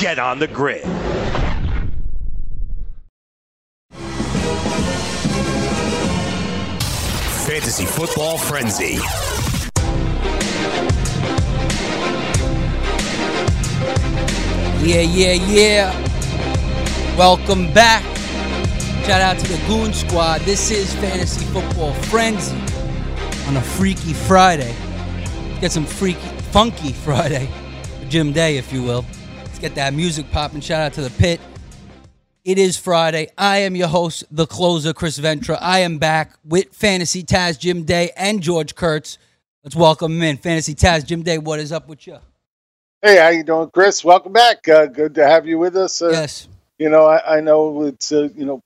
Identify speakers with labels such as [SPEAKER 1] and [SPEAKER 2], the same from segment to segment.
[SPEAKER 1] Get on the grid. Fantasy Football Frenzy.
[SPEAKER 2] Yeah, yeah, yeah. Welcome back. Shout out to the Goon Squad. This is Fantasy Football Frenzy on a Freaky Friday. Get some freaky, funky Friday. Jim Day, if you will. Get that music popping. Shout out to the pit. It is Friday. I am your host, the closer, Chris Ventra. I am back with Fantasy Taz, Jim Day, and George Kurtz. Let's welcome him in. Fantasy Taz, Jim Day, what is up with you?
[SPEAKER 3] Hey, how you doing, Chris? Welcome back. Uh, good to have you with us. Uh,
[SPEAKER 2] yes.
[SPEAKER 3] You know, I, I know it's uh, you know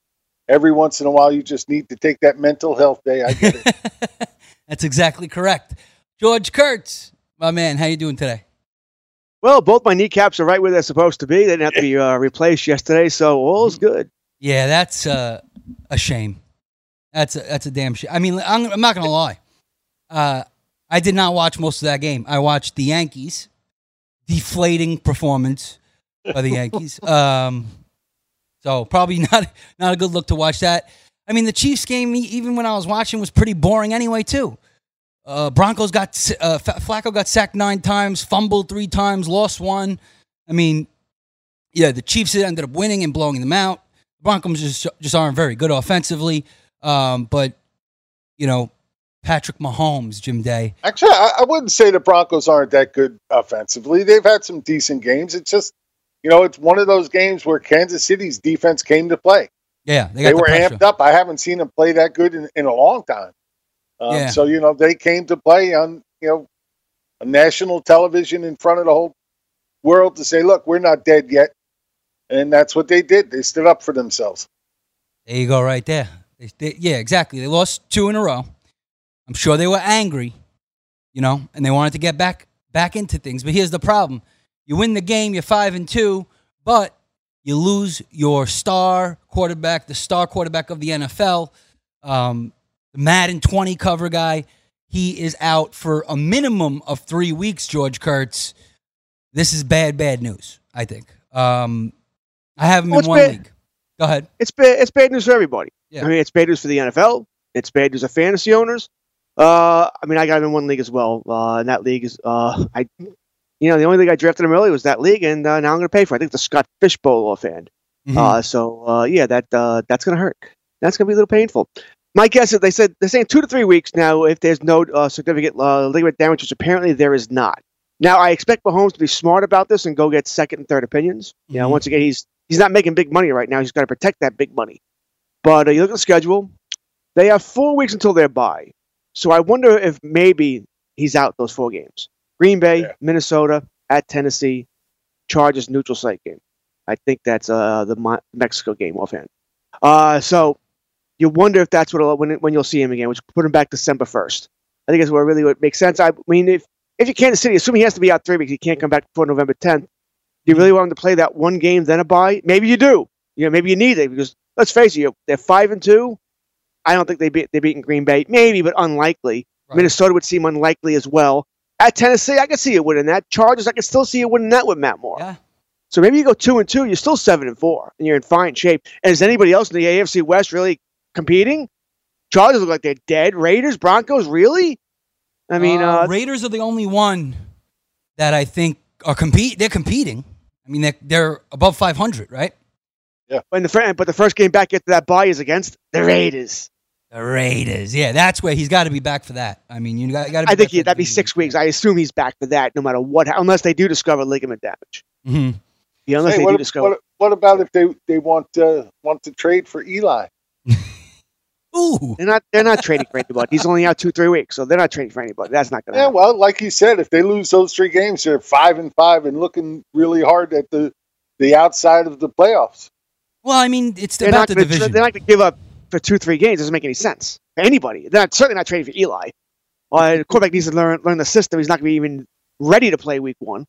[SPEAKER 3] every once in a while you just need to take that mental health day. I get it.
[SPEAKER 2] That's exactly correct. George Kurtz, my man, how you doing today?
[SPEAKER 4] Well, both my kneecaps are right where they're supposed to be. They didn't have to be uh, replaced yesterday, so all's good.
[SPEAKER 2] Yeah, that's uh, a shame. That's a, that's a damn shame. I mean, I'm, I'm not gonna lie. Uh, I did not watch most of that game. I watched the Yankees deflating performance by the Yankees. um, so probably not not a good look to watch that. I mean, the Chiefs game, even when I was watching, was pretty boring anyway too. Uh, Broncos got uh, Flacco got sacked nine times, fumbled three times, lost one. I mean, yeah, the Chiefs ended up winning and blowing them out. Broncos just just aren't very good offensively. Um, but you know, Patrick Mahomes, Jim Day.
[SPEAKER 3] Actually, I, I wouldn't say the Broncos aren't that good offensively. They've had some decent games. It's just, you know, it's one of those games where Kansas City's defense came to play.
[SPEAKER 2] Yeah, they,
[SPEAKER 3] They,
[SPEAKER 2] the
[SPEAKER 3] were
[SPEAKER 2] pressure.
[SPEAKER 3] amped up. I haven't seen them play that good in, in a long time. Um,
[SPEAKER 2] Yeah.
[SPEAKER 3] So you know, they came to play on you know, a national television in front of the whole world to say, "Look, we're not dead yet," and that's what they did. They stood up for themselves.
[SPEAKER 2] There you go, right there. They, they, yeah, exactly. They lost two in a row. I'm sure they were angry, you know, and they wanted to get back back into things. But here's the problem: you win the game, you're five and two, but you lose your star quarterback, the star quarterback of the NFL, um, the Madden 20 cover guy. He is out for a minimum of three weeks. George Kurtz. This is bad, bad news. I think. Um, I have him
[SPEAKER 4] Well,
[SPEAKER 2] in one
[SPEAKER 4] bad-
[SPEAKER 2] league. Go ahead.
[SPEAKER 4] It's bad. It's bad news for everybody.
[SPEAKER 2] Yeah.
[SPEAKER 4] I mean, it's bad news for the NFL. It's bad news for fantasy owners. Uh, I mean, I got him in one league as well. Uh, and that league is, uh, I, you know, the only league I drafted him early was that league, and uh, now I'm going to pay for. it. I think the Scott Fishbowl offhand.
[SPEAKER 2] Mhm.
[SPEAKER 4] Uh, so uh, yeah, that uh, that's going to hurt. That's going to be a little painful. My guess is they said they're saying two to three weeks now if there's no uh, significant uh, ligament damage, which apparently there is not. Now I expect Mahomes to be smart about this and go get second and third opinions. You know,
[SPEAKER 2] Mhm.
[SPEAKER 4] once again, he's he's not making big money right now. He's got to protect that big money. But uh, you look at the schedule; they have four weeks until their bye. So I wonder if maybe he's out those four games: Green Bay,
[SPEAKER 3] Yeah.
[SPEAKER 4] Minnesota, at Tennessee, Chargers neutral site game. I think that's uh, the Mexico game offhand. Uh, so you wonder if that's what when when you'll see him again, which put him back December first. I think is where really would make sense. I mean, if if you're Kansas City, assuming he has to be out three weeks, he can't come back before November 10th. Do you really want him to play that one game then a bye? Maybe you do. You know, maybe you need it because let's face it, they're five and two. I don't think they beat they beaten Green Bay, maybe, but unlikely.
[SPEAKER 2] Right.
[SPEAKER 4] Minnesota would seem unlikely as well. At Tennessee, I could see it winning that. Chargers, I could still see it winning that with Matt Moore.
[SPEAKER 2] Yeah.
[SPEAKER 4] So maybe you go two and two, you're still seven and four, and you're in fine shape. And is anybody else in the AFC West really competing? Chargers look like they're dead. Raiders, Broncos, really? I mean,
[SPEAKER 2] Uh,
[SPEAKER 4] uh,
[SPEAKER 2] Raiders are the only one that I think are compete. They're competing. I mean, they're, they're above 500, right?
[SPEAKER 4] when the fir- but the first game back after that bye is against the Raiders.
[SPEAKER 2] The Raiders. Yeah, that's where he's got to be back for that. I mean, you got, got to.
[SPEAKER 4] I think he, that'd be six weeks. I assume he's back for that, no matter what, unless they do discover ligament damage.
[SPEAKER 2] hmm
[SPEAKER 4] Yeah, unless
[SPEAKER 3] Hey,
[SPEAKER 4] they
[SPEAKER 3] what,
[SPEAKER 4] do discover.
[SPEAKER 3] what, what about if they they want uh, want to trade for Eli?
[SPEAKER 2] Ooh.
[SPEAKER 4] They're not. They're not trading for anybody. He's only out two, three weeks, so they're not trading for anybody. That's not going to
[SPEAKER 3] Yeah,
[SPEAKER 4] happen.
[SPEAKER 3] well, like you said, if they lose those three games, they're five and five and looking really hard at the the outside of the playoffs.
[SPEAKER 2] Well, I mean, it's
[SPEAKER 4] They're
[SPEAKER 2] about
[SPEAKER 4] not
[SPEAKER 2] the
[SPEAKER 4] going to.
[SPEAKER 2] division.
[SPEAKER 4] They're not going to give up for two, three games. It Doesn't make any sense for anybody. They're not, certainly not trading for Eli. Uh, the quarterback needs to learn learn the system. He's not going to be even ready to play week one.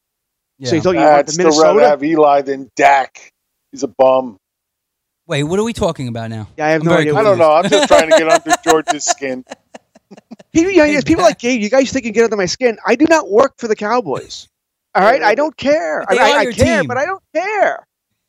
[SPEAKER 2] yeah.
[SPEAKER 4] So you told you
[SPEAKER 3] I'd
[SPEAKER 4] want the
[SPEAKER 3] still rather
[SPEAKER 4] Minnesota?
[SPEAKER 3] have Eli than Dak. He's a bum.
[SPEAKER 2] Wait, what are we talking about now?
[SPEAKER 4] Yeah, I have
[SPEAKER 2] I'm
[SPEAKER 4] no
[SPEAKER 2] very
[SPEAKER 4] idea.
[SPEAKER 3] I don't know. I'm just trying to get under George's skin.
[SPEAKER 4] People, you know, people like Gabe. You guys think you can get under my skin. I do not work for the Cowboys. All right, I don't care.
[SPEAKER 2] They
[SPEAKER 4] I,
[SPEAKER 2] are
[SPEAKER 4] I
[SPEAKER 2] your
[SPEAKER 4] care,
[SPEAKER 2] team.
[SPEAKER 4] but I don't care.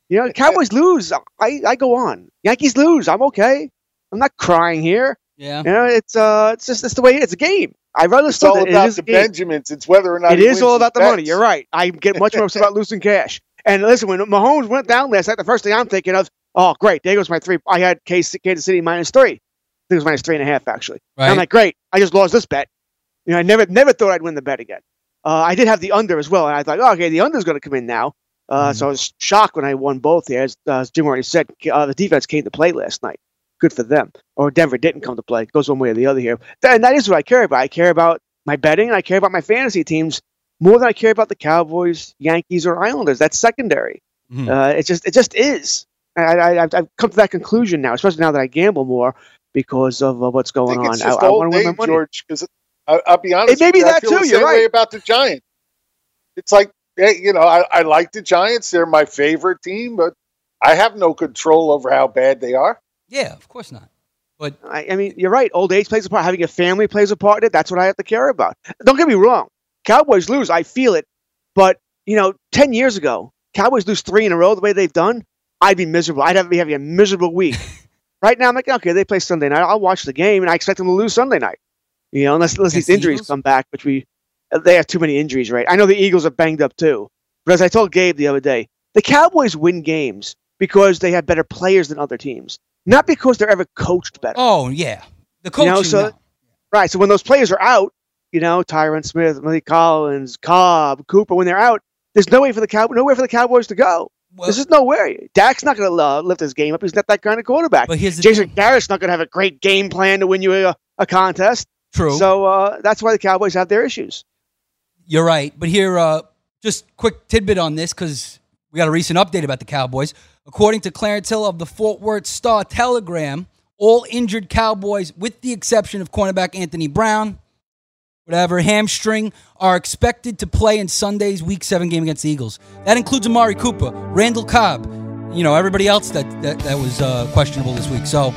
[SPEAKER 4] You know, Cowboys lose. I, I go on. Yankees lose. I'm okay. I'm not crying here.
[SPEAKER 2] Yeah.
[SPEAKER 4] You know, it's uh, it's just it's the way it is. It's a game. I rather
[SPEAKER 3] It's all
[SPEAKER 4] it
[SPEAKER 3] about
[SPEAKER 4] is
[SPEAKER 3] the
[SPEAKER 4] a game.
[SPEAKER 3] Benjamins. It's whether or not
[SPEAKER 4] It
[SPEAKER 3] he
[SPEAKER 4] is
[SPEAKER 3] wins
[SPEAKER 4] all about the money. You're right. I get much more upset about losing cash. And listen, when Mahomes went down last night, the first thing I'm thinking of, oh, great, there goes my three. I had Kansas City minus three. I think it was minus three and a half actually.
[SPEAKER 2] Right.
[SPEAKER 4] I'm like, great, I just lost this bet. You know, I never never thought I'd win the bet again. Uh, I did have the under as well, and I thought, oh, okay, the under's going to come in now. Uh, So I was shocked when I won both here. As, uh, as Jim already said, uh, the defense came to play last night. Good for them. Or Denver didn't come to play. It goes one way or the other here. And that is what I care about. I care about my betting, and I care about my fantasy teams more than I care about the Cowboys, Yankees, or Islanders. That's secondary.
[SPEAKER 2] Mhm.
[SPEAKER 4] Uh, it just it just is. I, I, I've, I've come to that conclusion now, especially now that I gamble more because of uh, what's going
[SPEAKER 3] think
[SPEAKER 4] on. I, I want to win my money.
[SPEAKER 3] George. Because I'll be honest,
[SPEAKER 4] It may be
[SPEAKER 3] you,
[SPEAKER 4] that too,
[SPEAKER 3] The
[SPEAKER 4] you're
[SPEAKER 3] same
[SPEAKER 4] right.
[SPEAKER 3] way about the Giants. It's like, hey, you know, I, I like the Giants. They're my favorite team, but I have no control over how bad they are.
[SPEAKER 2] Yeah, of course not. But
[SPEAKER 4] I, I mean, you're right. Old age plays a part. Having a family plays a part in it. That's what I have to care about. Don't get me wrong. Cowboys lose. I feel it. But, you know, 10 years ago, Cowboys lose three in a row the way they've done, I'd be miserable. I'd have be having a miserable week. right now, I'm like, okay, they play Sunday night. I'll watch the game, and I expect them to lose Sunday night. You know, unless, unless these injuries
[SPEAKER 2] Eagles?
[SPEAKER 4] come back, which we, they have too many injuries, right? I know the Eagles are banged up too. But as I told Gabe the other day, the Cowboys win games because they have better players than other teams, not because they're ever coached better.
[SPEAKER 2] oh yeah, the
[SPEAKER 4] You
[SPEAKER 2] coaching.
[SPEAKER 4] know, so-. Right. So when those players are out, you know, Tyron Smith, Malik Collins, Cobb, Cooper, when they're out, there's no way for the Cow- nowhere for the Cowboys to go.
[SPEAKER 2] Well,
[SPEAKER 4] There's just nowhere. Dak's not going to uh, lift his game up. He's not that kind of quarterback.
[SPEAKER 2] but here's
[SPEAKER 4] Jason
[SPEAKER 2] thing.
[SPEAKER 4] Garrett's not going to have a great game plan to win you a, a contest.
[SPEAKER 2] True.
[SPEAKER 4] So uh, that's why the Cowboys have their issues.
[SPEAKER 2] You're right. But here, uh, just quick tidbit on this because we got a recent update about the Cowboys. According to Clarence Hill of the Fort Worth Star Telegram, all injured Cowboys, with the exception of cornerback Anthony Brown, whatever, hamstring, are expected to play in Sunday's Week 7 game against the Eagles. That includes Amari Cooper, Randall Cobb, you know, everybody else that, that, that was uh, questionable this week. So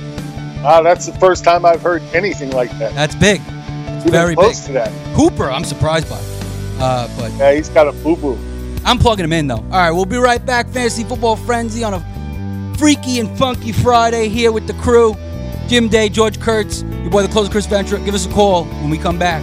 [SPEAKER 3] Wow, that's the first time I've heard anything like that.
[SPEAKER 2] that's big. It's very big.
[SPEAKER 3] close to that.
[SPEAKER 2] Cooper, I'm surprised by. Uh, but
[SPEAKER 3] Yeah, he's got a boo boo.
[SPEAKER 2] I'm plugging him in though. All right, we'll be right back. Fantasy Football Frenzy on a freaky and funky Friday here with the crew. Jim Day, George Kurtz, your boy the closer Chris Ventura. Give us a call when we come back.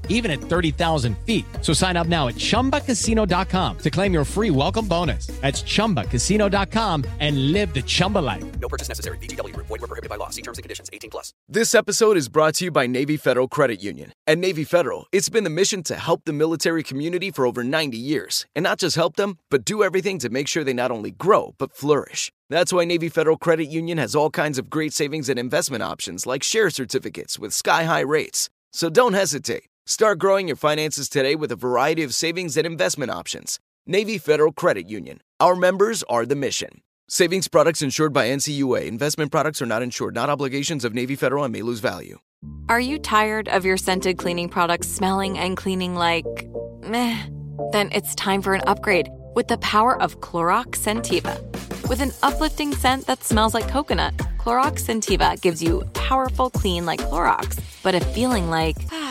[SPEAKER 5] even at 30,000 feet. So sign up now at chumbacasino.com to claim your free welcome bonus. That's chumbacasino.com and live the Chumba life.
[SPEAKER 6] No purchase necessary. VGW Group. Void were prohibited by law. See terms and conditions. 18 plus.
[SPEAKER 7] This episode is brought to you by Navy Federal Credit Union. At Navy Federal, it's been the mission to help the military community for over 90 years. And not just help them, but do everything to make sure they not only grow, but flourish. That's why Navy Federal Credit Union has all kinds of great savings and investment options like share certificates with sky high rates. So don't hesitate. Start growing your finances today with a variety of savings and investment options. Navy Federal Credit Union. Our members are the mission. Savings products insured by NCUA. Investment products are not insured, not obligations of Navy Federal and may lose value.
[SPEAKER 8] Are you tired of your scented cleaning products smelling and cleaning like meh? Then it's time for an upgrade with the power of Clorox Scentiva. With an uplifting scent that smells like coconut, Clorox Scentiva gives you powerful clean like Clorox, but a feeling like ah,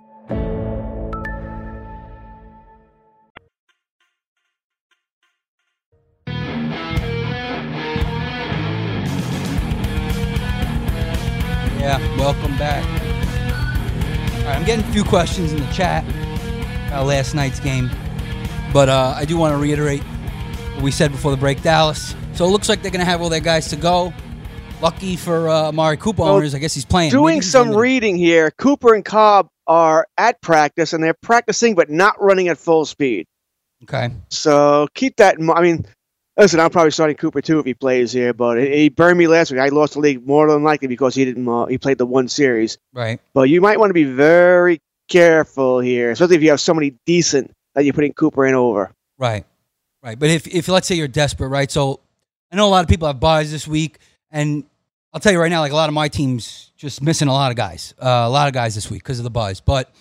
[SPEAKER 2] Yeah, welcome back. All right, I'm getting a few questions in the chat about last night's game, but uh, I do want to reiterate what we said before the break. Dallas. So it looks like they're going to have all their guys to go. Lucky for uh, Amari Cooper owners, I guess he's playing.
[SPEAKER 4] Doing
[SPEAKER 2] he's
[SPEAKER 4] some reading here, Cooper and Cobb are at practice and they're practicing but not running at full speed.
[SPEAKER 2] Okay.
[SPEAKER 4] So keep that in mind. I mean, listen, I'm probably starting Cooper too if he plays here, but he burned me last week. I lost the league more than likely because he didn't. Uh, he played the one series.
[SPEAKER 2] Right.
[SPEAKER 4] But you might want to be very careful here, especially if you have somebody decent that you're putting Cooper in over.
[SPEAKER 2] Right. Right. But if, if let's say you're desperate, right? So I know a lot of people have buys this week, and I'll tell you right now, like a lot of my teams just missing a lot of guys, uh, a lot of guys this week because of the buys. But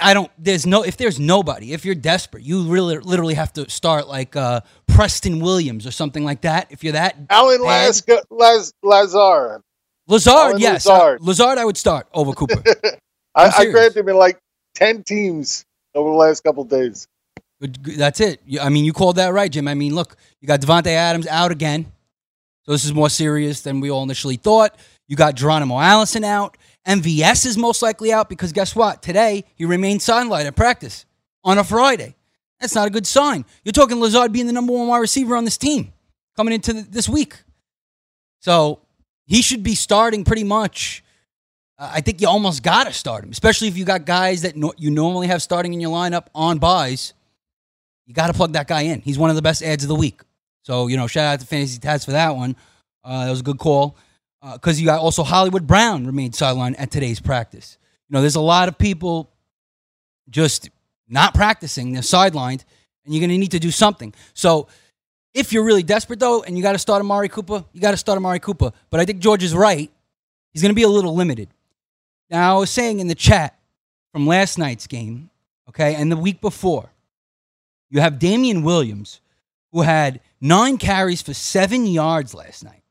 [SPEAKER 2] I don't. There's no. If there's nobody, if you're desperate, you really literally have to start like uh, Preston Williams or something like that. If you're that
[SPEAKER 3] Alan. Las- Laz- Lazar.
[SPEAKER 2] Lazard,
[SPEAKER 3] Alan
[SPEAKER 2] yes,
[SPEAKER 3] Lazard.
[SPEAKER 2] Uh, Lazard, I would start over Cooper.
[SPEAKER 3] I,
[SPEAKER 2] I'm
[SPEAKER 3] grabbed him in like 10 teams over the last couple of days.
[SPEAKER 2] That's it. I mean, you called that right, Jim. I mean, look, you got Davante Adams out again, so this is more serious than we all initially thought. You got Geronimo Allison out. MVS is most likely out because guess what? Today he remained sidelined at practice on a Friday. That's not a good sign. You're talking Lazard being the number one wide receiver on this team coming into this week, so he should be starting pretty much. Uh, I think you almost got to start him, especially if you got guys that no, you normally have starting in your lineup on buys. You got to plug that guy in. He's one of the best ads of the week. So, you know, shout out to Fantasy Taz for that one. Uh, that was a good call. Uh, because you got also Hollywood Brown remained sidelined at today's practice. You know, there's a lot of people just not practicing. They're sidelined, and you're going to need to do something. So, if you're really desperate, though, and you got to start Amari Cooper, you got to start Amari Cooper. But I think George is right. He's going to be a little limited. Now, I was saying in the chat from last night's game, okay, and the week before, you have Damien Williams, who had nine carries for seven yards last night.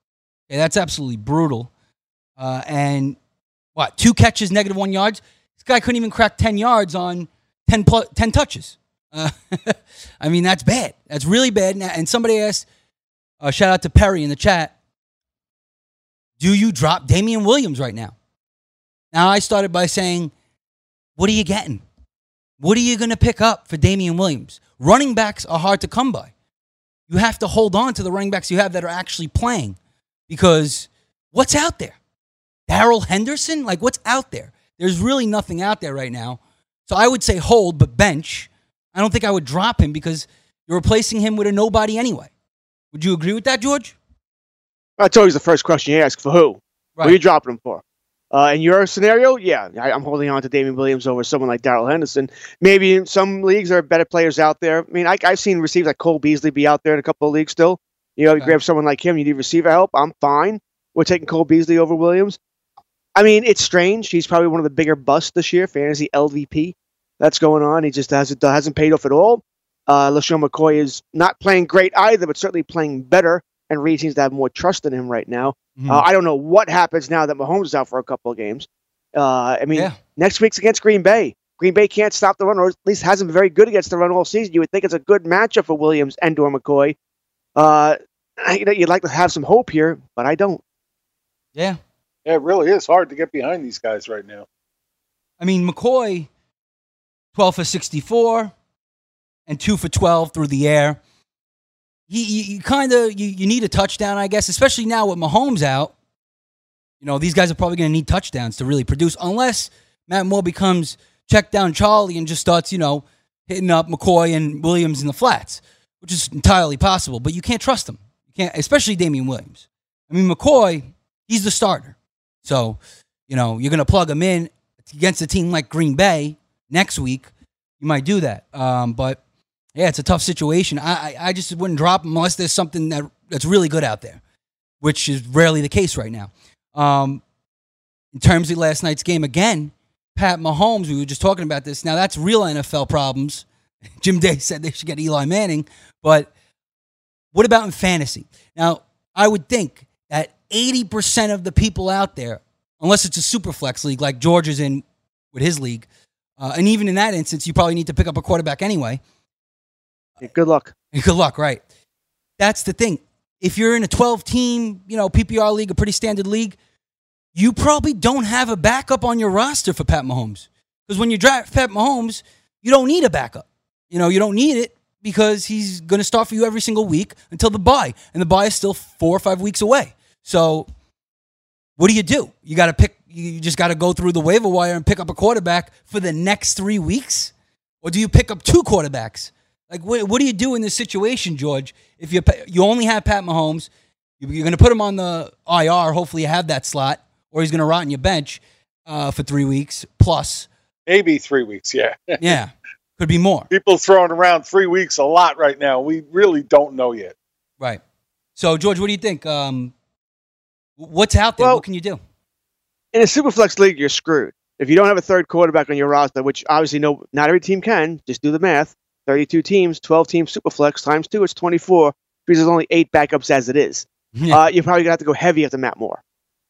[SPEAKER 2] That's absolutely brutal. Uh, and what, two catches, negative one yards? This guy couldn't even crack 10 yards on 10, plus, 10 touches. Uh, I mean, that's bad. That's really bad. And- And somebody asked, uh, shout out to Perry in the chat, do you drop Damien Williams right now? Now, I started by saying, what are you getting? What are you going to pick up for Damien Williams? Running backs are hard to come by. You have to hold on to the running backs you have that are actually playing because what's out there? Darrell Henderson? Like, what's out there? There's really nothing out there right now. So I would say hold, but bench. I don't think I would drop him because you're replacing him with a nobody anyway. Would you agree with that, George?
[SPEAKER 4] That's always the first question you asked for who?
[SPEAKER 2] Right.
[SPEAKER 4] Who are you dropping him for? Uh, in your scenario, yeah, I, I'm holding on to Damien Williams over someone like Darrell Henderson. Maybe in some leagues there are better players out there. I mean, I, I've seen receivers like Cole Beasley be out there in a couple of leagues still. You know, you grab someone like him, you need receiver help. I'm fine. We're taking Cole Beasley over Williams. I mean, it's strange. He's probably one of the bigger busts this year, fantasy LVP. That's going on. He just hasn't hasn't paid off at all. Uh, LeSean McCoy is not playing great either, but certainly playing better. And Reid seems to have more trust in him right now.
[SPEAKER 2] Mhm.
[SPEAKER 4] Uh, I don't know what happens now that Mahomes is out for a couple of games. Uh, I mean,
[SPEAKER 2] Yeah.
[SPEAKER 4] next week's against Green Bay. Green Bay can't stop the run, or at least hasn't been very good against the run all season. You would think it's a good matchup for Williams and or McCoy. Uh, you know, you'd like to have some hope here, but I don't.
[SPEAKER 2] Yeah.
[SPEAKER 3] Yeah, it really is hard to get behind these guys right now.
[SPEAKER 2] I mean, McCoy, 12 for 64 and 2 for 12 through the air. You, you, you kind of you, you need a touchdown, I guess, especially now with Mahomes out. You know, these guys are probably going to need touchdowns to really produce, unless Matt Moore becomes check down Charlie and just starts, you know, hitting up McCoy and Williams in the flats, which is entirely possible. But you can't trust them. You can't, especially Damien Williams. I mean, McCoy, he's the starter. So, you know, you're going to plug him in against a team like Green Bay next week. You might do that. Um, but yeah, it's a tough situation. I, I, I just wouldn't drop him unless there's something that, that's really good out there, which is rarely the case right now. Um, in terms of last night's game, again, Pat Mahomes, we were just talking about this. Now, that's real NFL problems. Jim Day said they should get Eli Manning, but what about in fantasy? Now, I would think that 80% of the people out there, unless it's a super flex league like George is in with his league, uh, and even in that instance, you probably need to pick up a quarterback anyway.
[SPEAKER 4] good luck.
[SPEAKER 2] Good luck, right? That's the thing. If you're in a 12 team, you know, PPR league, a pretty standard league, you probably don't have a backup on your roster for Pat Mahomes. Because when you draft Pat Mahomes, you don't need a backup. You know, you don't need it because he's going to start for you every single week until the bye. And the bye is still four or five weeks away. So what do you do? You got to pick, you just got to go through the waiver wire and pick up a quarterback for the next three weeks? Or do you pick up two quarterbacks? Like, what, what do you do in this situation, George? If you you only have Pat Mahomes, you- you're going to put him on the IR. Hopefully, you have that slot, or he's going to rot on your bench uh, for three weeks plus.
[SPEAKER 3] Maybe three weeks, yeah.
[SPEAKER 2] Yeah, could be more.
[SPEAKER 3] People throwing around three weeks a lot right now. We really don't know yet.
[SPEAKER 2] Right. So, George, what do you think? Um, what's out there? what can you do?
[SPEAKER 4] in a superflex league, you're screwed. If you don't have a third quarterback on your roster, which obviously no, not every team can, just do the math. 32 teams, 12 teams superflex times two, it's 24. Because there's only eight backups as it is. Uh, you're probably gonna have to go heavy after Matt Moore.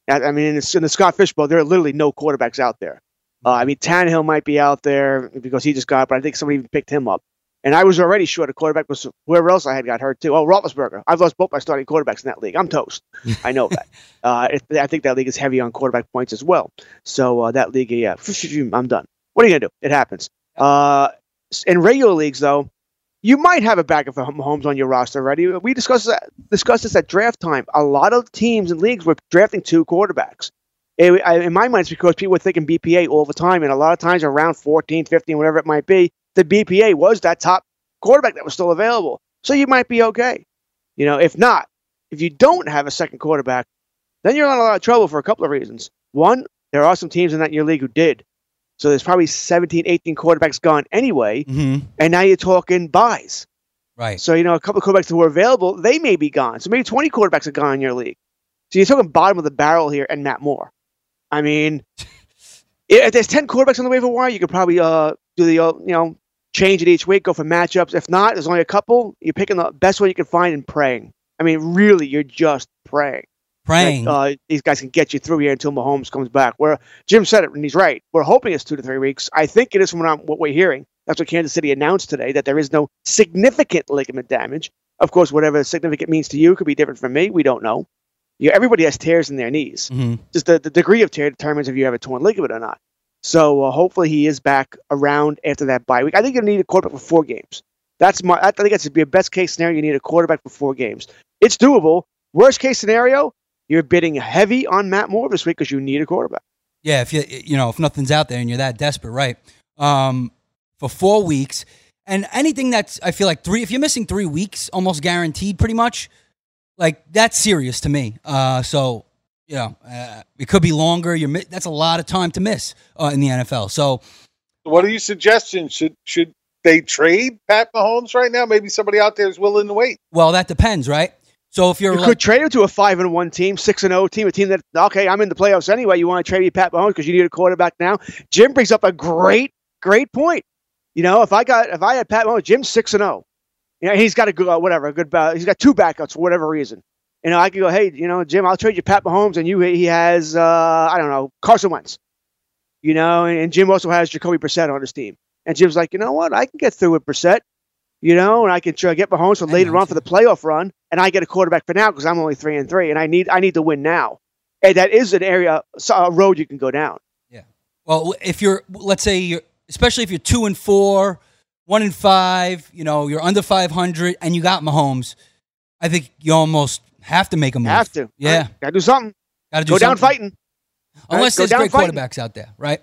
[SPEAKER 4] I, I mean, in the, in the Scott Fishbowl, there are literally no quarterbacks out there. Uh, I mean, Tannehill might be out there because he just got, but I think somebody even picked him up. And I was already short a quarterback, was whoever else I had got hurt too. Oh, Roethlisberger. I've lost both my starting quarterbacks in that league. I'm toast. I know that. Uh, it, I think that league is heavy on quarterback points as well. So uh, that league, yeah, I'm done. What are you gonna do? It happens. Uh, in regular leagues, though, you might have a backup for Mahomes on your roster already. We discussed that, discussed this at draft time. A lot of teams and leagues were drafting two quarterbacks. It- I- in my mind, it's because people were thinking BPA all the time, and a lot of times around 14, 15, whatever it might be, the BPA was that top quarterback that was still available. So you might be okay. You know, if not, if you don't have a second quarterback, then you're in a lot of trouble for a couple of reasons. One, there are some teams in that your league who did. So there's probably 17, 18 quarterbacks gone anyway,
[SPEAKER 2] Mm-hmm.
[SPEAKER 4] and now you're talking buys.
[SPEAKER 2] Right.
[SPEAKER 4] So, you know, a couple of quarterbacks that were available, they may be gone. So maybe 20 quarterbacks are gone in your league. So you're talking bottom of the barrel here and Matt Moore. I mean, if there's 10 quarterbacks on the waiver wire, you could probably uh, do the, uh, you know, change it each week, go for matchups. If not, there's only a couple. You're picking the best one you can find and praying. I mean, really, you're just praying.
[SPEAKER 2] Praying.
[SPEAKER 4] That, uh, these guys can get you through here until Mahomes comes back. Where Jim said it, and he's right. We're hoping it's two to three weeks. I think it is from what, I'm, what we're hearing. That's what Kansas City announced today, that there is no significant ligament damage. Of course, whatever significant means to you could be different from me. We don't know. You, everybody has tears in their knees.
[SPEAKER 2] Mm-hmm.
[SPEAKER 4] Just the, the degree of tear determines if you have a torn ligament or not. So uh, hopefully he is back around after that bye week. I think you need a quarterback for four games. That's my. I think that's be a best case scenario. You need a quarterback for four games. It's doable. Worst case scenario, you're bidding heavy on Matt Moore this week because you need a quarterback.
[SPEAKER 2] Yeah, if you you know if nothing's out there and you're that desperate, right? Um, for four weeks and anything that's I feel like three. If you're missing three weeks, almost guaranteed, pretty much, like that's serious to me. Uh, so you know, uh, it could be longer. You're mi- that's a lot of time to miss uh, in the NFL. So
[SPEAKER 3] What are your suggestions? Should should they trade Pat Mahomes right now? Maybe somebody out there is willing to wait.
[SPEAKER 2] well, that depends, right? So if you're
[SPEAKER 4] You
[SPEAKER 2] like,
[SPEAKER 4] could trade him to a five and one team, six and zero team, a team that okay, I'm in the playoffs anyway. You want to trade me Pat Mahomes because you need a quarterback now. Jim brings up a great, great point. You know, if I got if I had Pat Mahomes, Jim's six and zero. You know, he's got a good uh, whatever, a good. Uh, he's got two backups for whatever reason. You know, I could go, hey, you know, Jim, I'll trade you Pat Mahomes, and you he has uh, I don't know Carson Wentz. You know, and, and Jim also has Jacoby Brissett on his team. And Jim's like, you know what, I can get through with Brissett. You know, and I can try, to get Mahomes for later on for the playoff run, and I get a quarterback for now because I'm only three and three, and I need I need to win now. And that is an area, a road you can go down. Yeah.
[SPEAKER 2] Well, if you're let's say you're especially if you're two and four, one in five, you know, you're under five hundred, and you got Mahomes, I think you almost have to make a move.
[SPEAKER 4] Have to.
[SPEAKER 2] Yeah,
[SPEAKER 4] Gotta do something.
[SPEAKER 2] got to do something.
[SPEAKER 4] Go down fighting.
[SPEAKER 2] Unless
[SPEAKER 4] Go
[SPEAKER 2] there's great
[SPEAKER 4] fighting.
[SPEAKER 2] quarterbacks out there, right?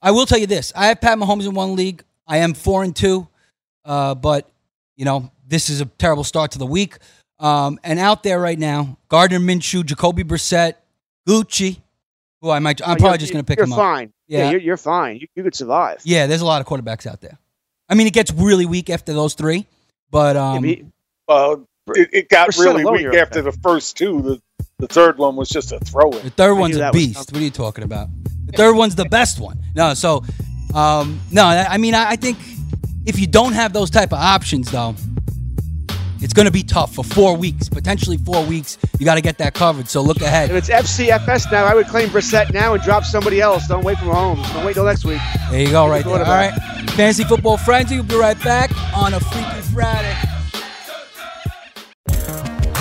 [SPEAKER 2] I will tell you this: I have Pat Mahomes in one league. I am four and two, uh, but you know this is a terrible start to the week. Um, and out there right now, Gardner Minshew, Jacoby Brissett, Gucci, who I might. I'm
[SPEAKER 4] Oh,
[SPEAKER 2] probably just going to pick
[SPEAKER 4] you're
[SPEAKER 2] him up.
[SPEAKER 4] fine. Yeah,
[SPEAKER 2] Yeah,
[SPEAKER 4] you're, you're fine. You, you could survive.
[SPEAKER 2] yeah. There's a lot of quarterbacks out there. I mean, it gets really weak after those three, but um,
[SPEAKER 3] Uh, it, it got really weak after the first two. The the third one was just a throw in.
[SPEAKER 2] The third one's a beast. What are you talking about? The third one's the best one. No, so um, no, I I mean, I I think if you don't have those type of options, though, it's going to be tough for four weeks, potentially four weeks. You got to get that covered. So look ahead.
[SPEAKER 4] If it's FCFS now, I would claim Brissett now and drop somebody else. Don't wait for Mahomes. Don't wait till next week.
[SPEAKER 2] There you go, right there. All right, fantasy football frenzy. We'll be right back on a Freaky Friday.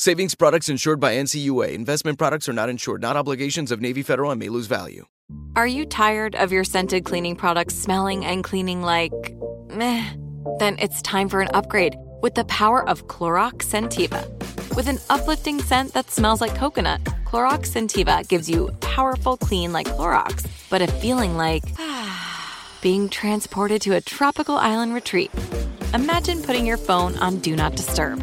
[SPEAKER 7] Savings products insured by NCUA. Investment products are not insured, not obligations of Navy Federal and may lose value.
[SPEAKER 8] Are you tired of your scented cleaning products smelling and cleaning like meh? Then it's time for an upgrade with the power of Clorox Scentiva. With an uplifting scent that smells like coconut, Clorox Scentiva gives you powerful clean like Clorox, but a feeling like being transported to a tropical island retreat. Imagine putting your phone on Do Not Disturb,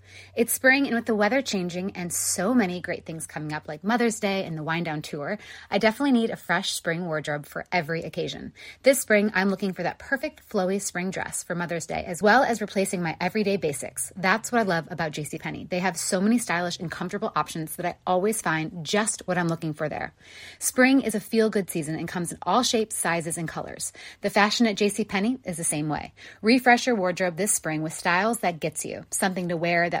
[SPEAKER 9] It's spring, and with the weather changing and so many great things coming up, like Mother's Day and the Wind Down Tour, I definitely need a fresh spring wardrobe for every occasion. This spring, I'm looking for that perfect flowy spring dress for Mother's Day, as well as replacing my everyday basics. That's what I love about JCPenney. They have so many stylish and comfortable options that I always find just what I'm looking for there. Spring is a feel good season and comes in all shapes, sizes, and colors. The fashion at JCPenney is the same way. Refresh Refresh your wardrobe this spring with styles that gets you. Something to wear that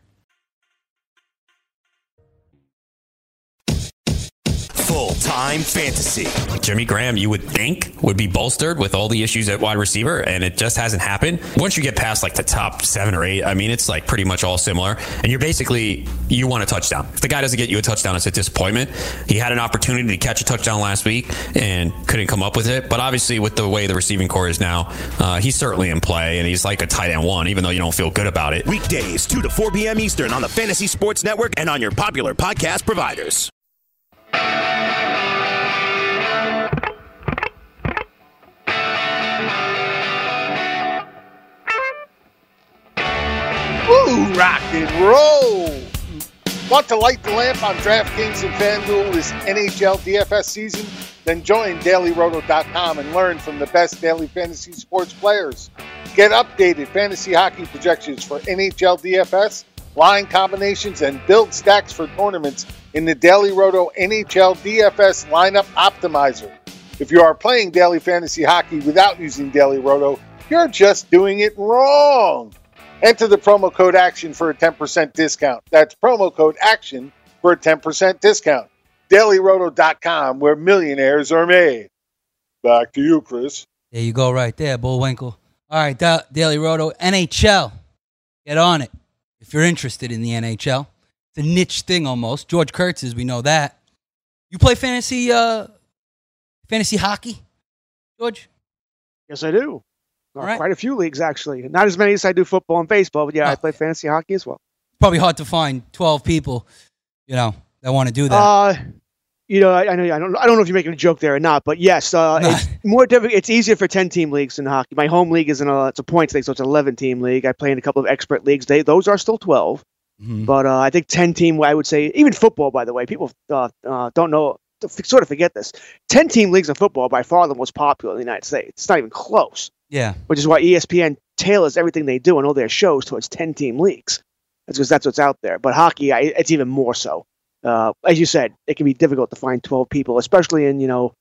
[SPEAKER 1] Full time fantasy.
[SPEAKER 10] Jimmy Graham, you would think, would be bolstered with all the issues at wide receiver, and it just hasn't happened. Once you get past like the top seven or eight, I mean, it's like pretty much all similar. And you're basically, you want a touchdown. If the guy doesn't get you a touchdown, it's a disappointment. He had an opportunity to catch a touchdown last week and couldn't come up with it. But obviously, with the way the receiving core is now, uh, he's certainly in play, and he's like a tight end one, even though you don't feel good about it.
[SPEAKER 1] Weekdays, 2 to 4 p.m. Eastern on the Fantasy Sports Network and on your popular podcast providers.
[SPEAKER 3] Woo, rock and roll. Want to light the lamp on DraftKings and FanDuel this NHL DFS season? Then join DailyRoto.com and learn from the best daily fantasy sports players. Get updated fantasy hockey projections for NHL DFS, line combinations, and build stacks for tournaments in the Daily Roto NHL DFS lineup optimizer. If you are playing daily fantasy hockey without using Daily Roto, you're just doing it wrong. Enter the promo code ACTION for a 10% discount. That's promo code ACTION for a 10% discount. DailyRoto.com, where millionaires are made. Back to you, Chris.
[SPEAKER 2] There you go, right there, Bullwinkle. All right, da- Daily Roto, NHL. Get on it if you're interested in the NHL. It's a niche thing almost. George Kurtz is, we know that. You play fantasy uh fantasy hockey, George?
[SPEAKER 4] Yes, I do.
[SPEAKER 2] Right.
[SPEAKER 4] Quite a few leagues, actually. Not as many as I do football and baseball, but yeah,
[SPEAKER 2] Oh.
[SPEAKER 4] I play fantasy hockey as well.
[SPEAKER 2] Probably hard to find 12 people, you know, that want to do that.
[SPEAKER 4] Uh, you know, I, I know I don't. I don't know if you're making a joke there or not, but yes, uh, it's more difficult. It's easier for ten team leagues in hockey. My home league is in a it's a points league, so it's an eleven team league. I play in a couple of expert leagues. They those are still 12
[SPEAKER 2] Mhm.
[SPEAKER 4] but uh, I think ten team. I would say even football. By the way, people uh, uh, don't know. Sort of forget this. Ten team leagues in football by far the most popular in the United States. It's not even close.
[SPEAKER 2] Yeah.
[SPEAKER 4] Which is why ESPN tailors everything they do and all their shows towards ten team leagues. That's because that's what's out there. But hockey, I, it's even more so. Uh, as you said, it can be difficult to find 12 people, especially in, you know,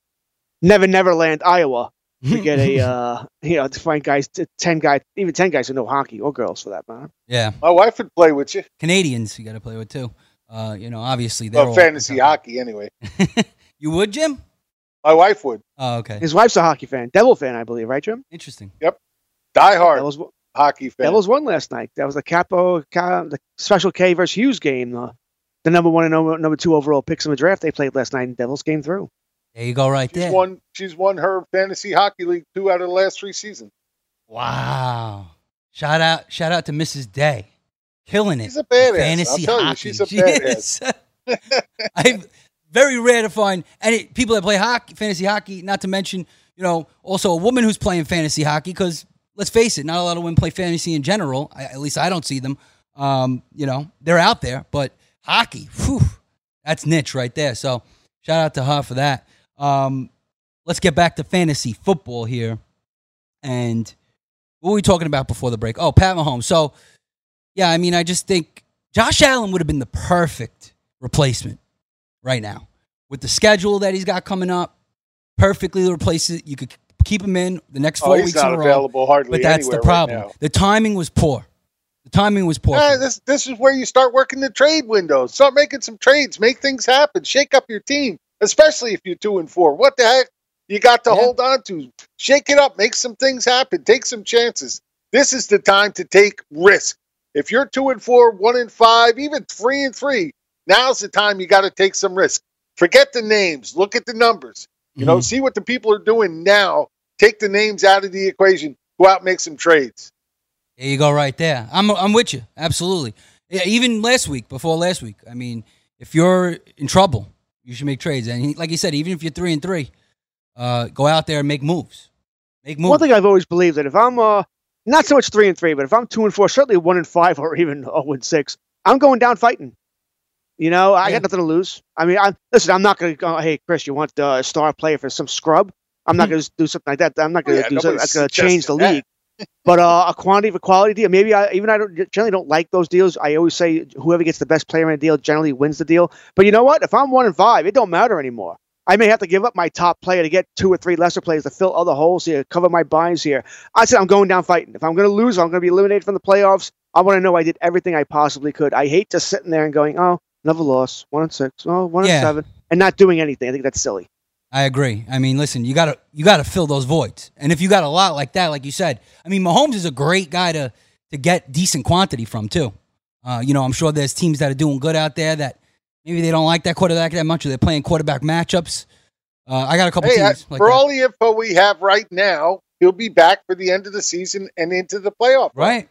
[SPEAKER 4] Never Neverland, Iowa, to get a, uh, you know, to find guys, t- 10 guys, even 10 guys who know hockey or girls for that matter.
[SPEAKER 2] Yeah.
[SPEAKER 3] My wife would play with you.
[SPEAKER 2] Canadians you got to play with too. Uh, you know, obviously they're
[SPEAKER 3] Well, fantasy hockey, anyway.
[SPEAKER 2] You would, Jim?
[SPEAKER 3] My wife would.
[SPEAKER 2] Oh, okay.
[SPEAKER 4] His wife's a hockey fan, Devil fan, I believe, right, Jim?
[SPEAKER 2] Interesting.
[SPEAKER 3] Yep. Die hard
[SPEAKER 4] Devils,
[SPEAKER 3] hockey fan.
[SPEAKER 4] Devils won last night. That was the Capo, Ca- the Special K versus Hughes game. Uh, the number one and number, number two overall picks in the draft they played last night, and Devils came through.
[SPEAKER 2] There you go, right
[SPEAKER 3] She's
[SPEAKER 2] there.
[SPEAKER 3] won. She's won her fantasy hockey league two out of the last three seasons.
[SPEAKER 2] Wow. Shout out, shout out to Mrs. Day, killing it.
[SPEAKER 3] She's a badass.
[SPEAKER 2] Fantasy
[SPEAKER 3] I'll tell you,
[SPEAKER 2] hockey.
[SPEAKER 3] she's a
[SPEAKER 2] She is. Very rare to find any people that play hockey, fantasy hockey. Not to mention, you know, also a woman who's playing fantasy hockey. Because let's face it, not a lot of women play fantasy in general. I, at least I don't see them. Um, you know, they're out there, but hockey, whew, that's niche right there. So shout out to her for that. Um, let's get back to fantasy football here. And what were we talking about before the break? Oh, Pat Mahomes. So, yeah, I mean, I just think Josh Allen would have been the perfect replacement right now with the schedule that he's got coming up. Perfectly replace it. You could keep him in the next
[SPEAKER 3] Oh,
[SPEAKER 2] four
[SPEAKER 3] he's
[SPEAKER 2] weeks in a row.
[SPEAKER 3] hardly
[SPEAKER 2] but that's the
[SPEAKER 3] anywhere right
[SPEAKER 2] problem. the timing was poor. The timing was poor.
[SPEAKER 3] This this is where you start working the trade window. Start making some trades. Make things happen. Shake up your team, especially if you're two and four. What the heck you got to hold on to? Shake it up. Make some things happen. Take some chances. This is the time to take risk. If you're two and four, one and five, even three and three, now's the time you got to take some risk. Forget the names. Look at the numbers. You know, see what the people are doing now. Take the names out of the equation. Go out and make some trades.
[SPEAKER 2] There you go, right there. I'm I'm with you, absolutely. Yeah, even last week, before last week, I mean, if you're in trouble, you should make trades. And he, like you said, even if you're three and three, uh, go out there and make moves. Make moves.
[SPEAKER 4] One thing I've always believed that if I'm uh, not so much three and three, but if I'm two and four, certainly one and five or even zero and six, I'm going down fighting. You know, I
[SPEAKER 2] Yeah.
[SPEAKER 4] got nothing to lose. I mean, I listen. I'm not going to go. Hey, Chris, you want uh, a star player for some scrub? I'm not going to do something like that. I'm not going to
[SPEAKER 3] yeah,
[SPEAKER 4] do something that's going to change the league. but uh, a quantity for quality deal. Maybe I even I don't generally don't like those deals. I always say whoever gets the best player in a deal generally wins the deal. But you know what? If I'm one and five, it don't matter anymore. I may have to give up my top player to get two or three lesser players to fill other holes here, cover my buys here. I said I'm going down fighting. If I'm going to lose, I'm going to be eliminated from the playoffs. I want to know I did everything I possibly could. I hate just sitting there and going, oh, another loss, one and six, oh, one
[SPEAKER 2] Yeah.
[SPEAKER 4] and seven, and not doing anything. I think that's silly.
[SPEAKER 2] I agree. I mean, listen, you gotta you gotta fill those voids, and if you got a lot like that, like you said, I mean, Mahomes is a great guy to to get decent quantity from too. Uh, you know, I'm sure there's teams that are doing good out there that maybe they don't like that quarterback that much, or they're playing quarterback matchups. Uh, I got a couple
[SPEAKER 3] Hey, I-
[SPEAKER 2] like
[SPEAKER 3] for
[SPEAKER 2] that.
[SPEAKER 3] all the info we have right now, he'll be back for the end of the season and into the playoff.
[SPEAKER 2] right?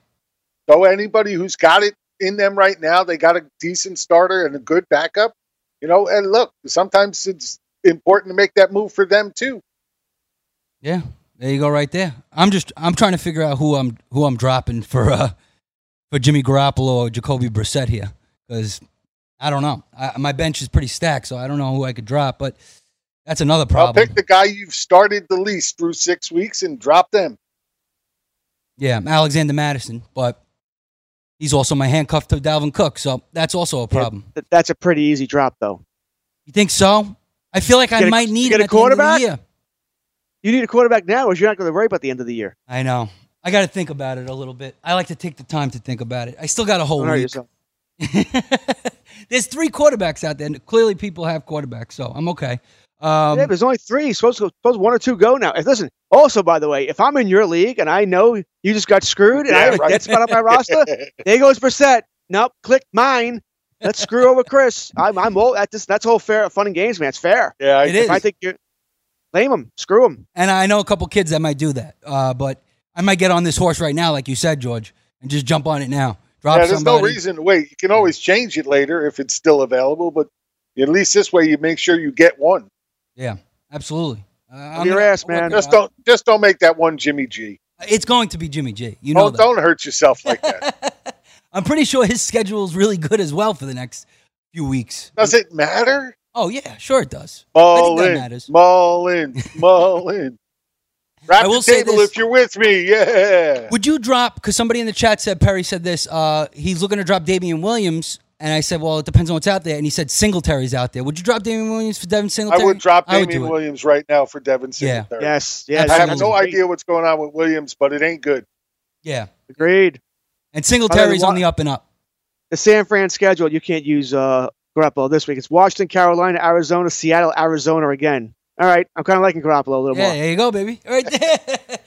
[SPEAKER 3] So anybody who's got it in them right now, they got a decent starter and a good backup. You know, and look, sometimes it's important to make that move for them too.
[SPEAKER 2] Yeah, there you go, right there. I'm just I'm trying to figure out who I'm who I'm dropping for uh for Jimmy Garoppolo or Jacoby Brissett here because I don't know. I, my bench is pretty stacked, so I don't know who I could drop. But that's another
[SPEAKER 3] I'll
[SPEAKER 2] problem.
[SPEAKER 3] pick the guy you've started the least through six weeks and drop them.
[SPEAKER 2] Yeah, Alexander Mattison, but he's also my handcuff to Dalvin Cook, so that's also a problem.
[SPEAKER 4] Th- That's a pretty easy drop, though.
[SPEAKER 2] You think so? I feel like I
[SPEAKER 4] a-
[SPEAKER 2] might need
[SPEAKER 4] get a
[SPEAKER 2] at the end of the
[SPEAKER 4] quarterback? You need a quarterback now, or you're not going to worry about the end of the year.
[SPEAKER 2] I know. I got to think about it a little bit. I like to take the time to think about it. I still got a whole week.
[SPEAKER 4] yourself.
[SPEAKER 2] There's three quarterbacks out there. and Clearly, people have quarterbacks, so I'm okay. Um,
[SPEAKER 4] yeah, there's only three. Supposed to, supposed one or two go now. If, listen, also by the way, if I'm in your league and I know you just got screwed and I
[SPEAKER 3] Yeah,
[SPEAKER 4] have a dead spot on my roster, there goes Brissett. Nope, click mine. Let's screw over Chris. I'm I'm all at this. That's all fair, fun and games, man. It's fair.
[SPEAKER 3] Yeah, I-
[SPEAKER 2] It
[SPEAKER 4] If
[SPEAKER 2] is.
[SPEAKER 4] I think you're blame him, screw him.
[SPEAKER 2] and I know a couple kids that might do that, uh, but I might get on this horse right now, like you said, George, and just jump on it now. Drop
[SPEAKER 3] yeah, there's
[SPEAKER 2] somebody.
[SPEAKER 3] no reason to wait. You can always change it later if it's still available, but at least this way you make sure you get one.
[SPEAKER 2] Yeah, absolutely. Uh,
[SPEAKER 4] your ass, man.
[SPEAKER 3] Just don't just don't make that one Jimmy G.
[SPEAKER 2] It's going to be Jimmy G. You know
[SPEAKER 3] don't,
[SPEAKER 2] that.
[SPEAKER 3] don't hurt yourself like that.
[SPEAKER 2] I'm pretty sure his schedule is really good as well for the next few weeks.
[SPEAKER 3] Does it matter?
[SPEAKER 2] Oh yeah, sure it does. I think that matters.
[SPEAKER 3] Mullen, Mullen. Wrap
[SPEAKER 2] I will
[SPEAKER 3] the
[SPEAKER 2] say
[SPEAKER 3] table
[SPEAKER 2] this.
[SPEAKER 3] if you're with me. Yeah.
[SPEAKER 2] Would you drop? Because somebody in the chat said Perry said this. Uh, he's looking to drop Damien Williams, and I said, well, it depends on what's out there. And he said Singletary's out there. Would you drop Damien Williams for Devin Singletary?
[SPEAKER 3] I would drop
[SPEAKER 2] I would
[SPEAKER 3] Damien
[SPEAKER 2] do it.
[SPEAKER 3] Williams right now for Devin
[SPEAKER 2] Yeah.
[SPEAKER 3] Singletary.
[SPEAKER 4] Yes, yes.
[SPEAKER 3] I have
[SPEAKER 2] Absolutely.
[SPEAKER 3] no idea what's going on with Williams, but it ain't good.
[SPEAKER 2] Yeah,
[SPEAKER 4] Agreed.
[SPEAKER 2] and Singletary's
[SPEAKER 4] wa-
[SPEAKER 2] on the up and up.
[SPEAKER 4] The San Fran schedule, you can't use uh, Garoppolo this week. It's Washington, Carolina, Arizona, Seattle, Arizona again. All right, I'm kind of liking Garoppolo a little more.
[SPEAKER 2] Yeah,
[SPEAKER 4] more.
[SPEAKER 2] there you go, baby. Right there.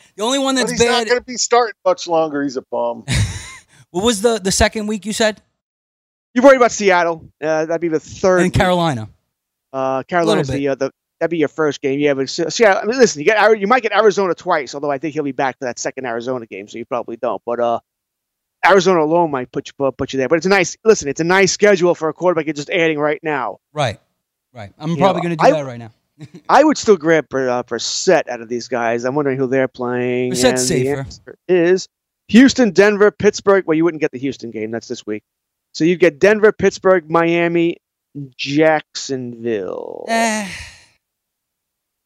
[SPEAKER 2] the only one
[SPEAKER 3] But
[SPEAKER 2] that's
[SPEAKER 3] he's not
[SPEAKER 2] bad.
[SPEAKER 3] going to be starting much longer. He's a bum.
[SPEAKER 2] What was the the second week you said?
[SPEAKER 4] You're worried about Seattle. Uh, that'd be the third.
[SPEAKER 2] In
[SPEAKER 4] week.
[SPEAKER 2] Carolina.
[SPEAKER 4] Uh, Carolina's the, uh, the that'd be your first game. Yeah, but Se- Seattle. I mean, listen, you get you might get Arizona twice, although I think he'll be back for that second Arizona game, so you probably don't. But uh, Arizona alone might put you put you there. But it's a nice listen. It's a nice schedule for a quarterback you're just adding right now.
[SPEAKER 2] Right. Right. I'm
[SPEAKER 4] You
[SPEAKER 2] probably going to do
[SPEAKER 4] I-
[SPEAKER 2] that right now.
[SPEAKER 4] I would still grab uh, Brissett out of these guys. I'm wondering who they're playing.
[SPEAKER 2] Brissett's
[SPEAKER 4] and the
[SPEAKER 2] safer.
[SPEAKER 4] is Houston, Denver, Pittsburgh. Well, you wouldn't get the Houston game. That's this week. So you get Denver, Pittsburgh, Miami, Jacksonville.
[SPEAKER 2] Eh,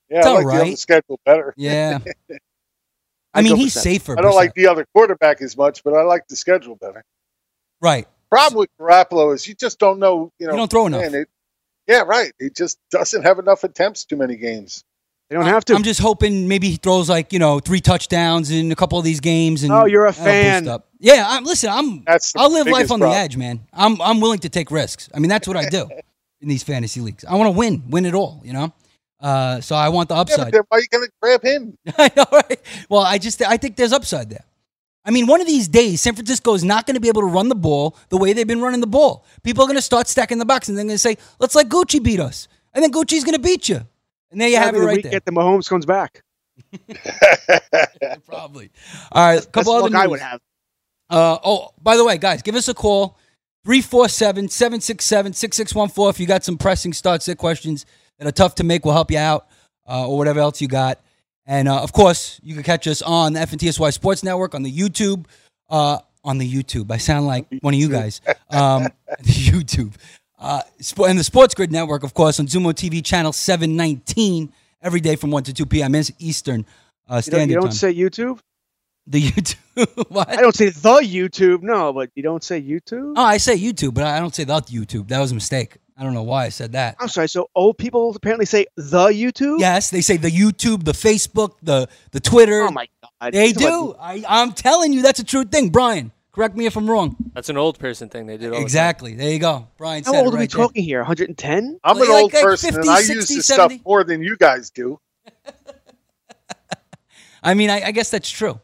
[SPEAKER 3] Yeah,
[SPEAKER 2] It's
[SPEAKER 3] I like
[SPEAKER 2] all
[SPEAKER 3] the other schedule better.
[SPEAKER 2] yeah. I mean, he's safer.
[SPEAKER 3] I don't
[SPEAKER 2] Brissett.
[SPEAKER 3] like the other quarterback as much, but I like the schedule better.
[SPEAKER 2] Right.
[SPEAKER 3] Problem with Garoppolo is you just don't know. You know,
[SPEAKER 2] don't throw enough.
[SPEAKER 3] man, it- yeah, right. He just doesn't have enough attempts too many games.
[SPEAKER 4] They don't have to.
[SPEAKER 2] I'm just hoping maybe he throws like you know three touchdowns in a couple of these games. And
[SPEAKER 4] Oh, you're a fan.
[SPEAKER 2] Up. Yeah, I'm, listen, I'm.
[SPEAKER 3] That's
[SPEAKER 2] I'll live life on the edge, man. I'm I'm willing to take risks. I mean, that's what I do in these fantasy leagues. I want to win, win it all. You know. Uh, so I want the
[SPEAKER 3] Yeah, but
[SPEAKER 2] upside.
[SPEAKER 3] then why are you going to grab him?
[SPEAKER 2] I know, right? Well, I just I think there's upside there. I mean, one of these days, San Francisco is not going to be able to run the ball the way they've been running the ball. People are going to start stacking the box, and they're going to say, "Let's let Gucci beat us," and then Gucci's going to beat you, and there you have it
[SPEAKER 4] Every
[SPEAKER 2] right
[SPEAKER 4] week
[SPEAKER 2] there.
[SPEAKER 4] Get the Mahomes comes back.
[SPEAKER 2] Probably. All right, a couple
[SPEAKER 4] the
[SPEAKER 2] other
[SPEAKER 4] look I would have.
[SPEAKER 2] Uh, oh, by the way, guys, give us a call 347 767 6614 if you got some pressing start sit questions that are tough to make. We'll help you out uh, or whatever else you got. And uh, of course, you can catch us on the FNTSY Sports Network on the YouTube. Uh, on the YouTube. I sound like one of you guys. Um, YouTube. Uh, and the Sports Grid Network, of course, on Xumo TV channel 719 every day from 1 to 2 p.m. Eastern uh,
[SPEAKER 4] You don't,
[SPEAKER 2] Standard
[SPEAKER 4] you don't
[SPEAKER 2] Time.
[SPEAKER 4] say YouTube?
[SPEAKER 2] the YouTube. what?
[SPEAKER 4] I don't say the YouTube, no, but you don't say YouTube?
[SPEAKER 2] Oh, I say YouTube, but I don't say the YouTube. That was a mistake. I don't know why I said that.
[SPEAKER 4] I'm sorry, so old people apparently say the YouTube?
[SPEAKER 2] Yes, they say the YouTube, the Facebook, the the Twitter.
[SPEAKER 4] Oh my God.
[SPEAKER 2] They do. I, I'm telling you, that's a true thing. Brian, correct me if I'm wrong.
[SPEAKER 11] That's an old person thing they did. All
[SPEAKER 2] Exactly. There you go. Brian
[SPEAKER 4] How
[SPEAKER 2] said
[SPEAKER 4] old
[SPEAKER 2] it
[SPEAKER 4] are we
[SPEAKER 2] right there.
[SPEAKER 4] talking here? 110?
[SPEAKER 3] I'm an old
[SPEAKER 2] like
[SPEAKER 3] person
[SPEAKER 2] 50,
[SPEAKER 3] and I
[SPEAKER 2] 60,
[SPEAKER 3] use this
[SPEAKER 2] 70.
[SPEAKER 3] stuff more than you guys do.
[SPEAKER 2] I mean, I, I guess that's true.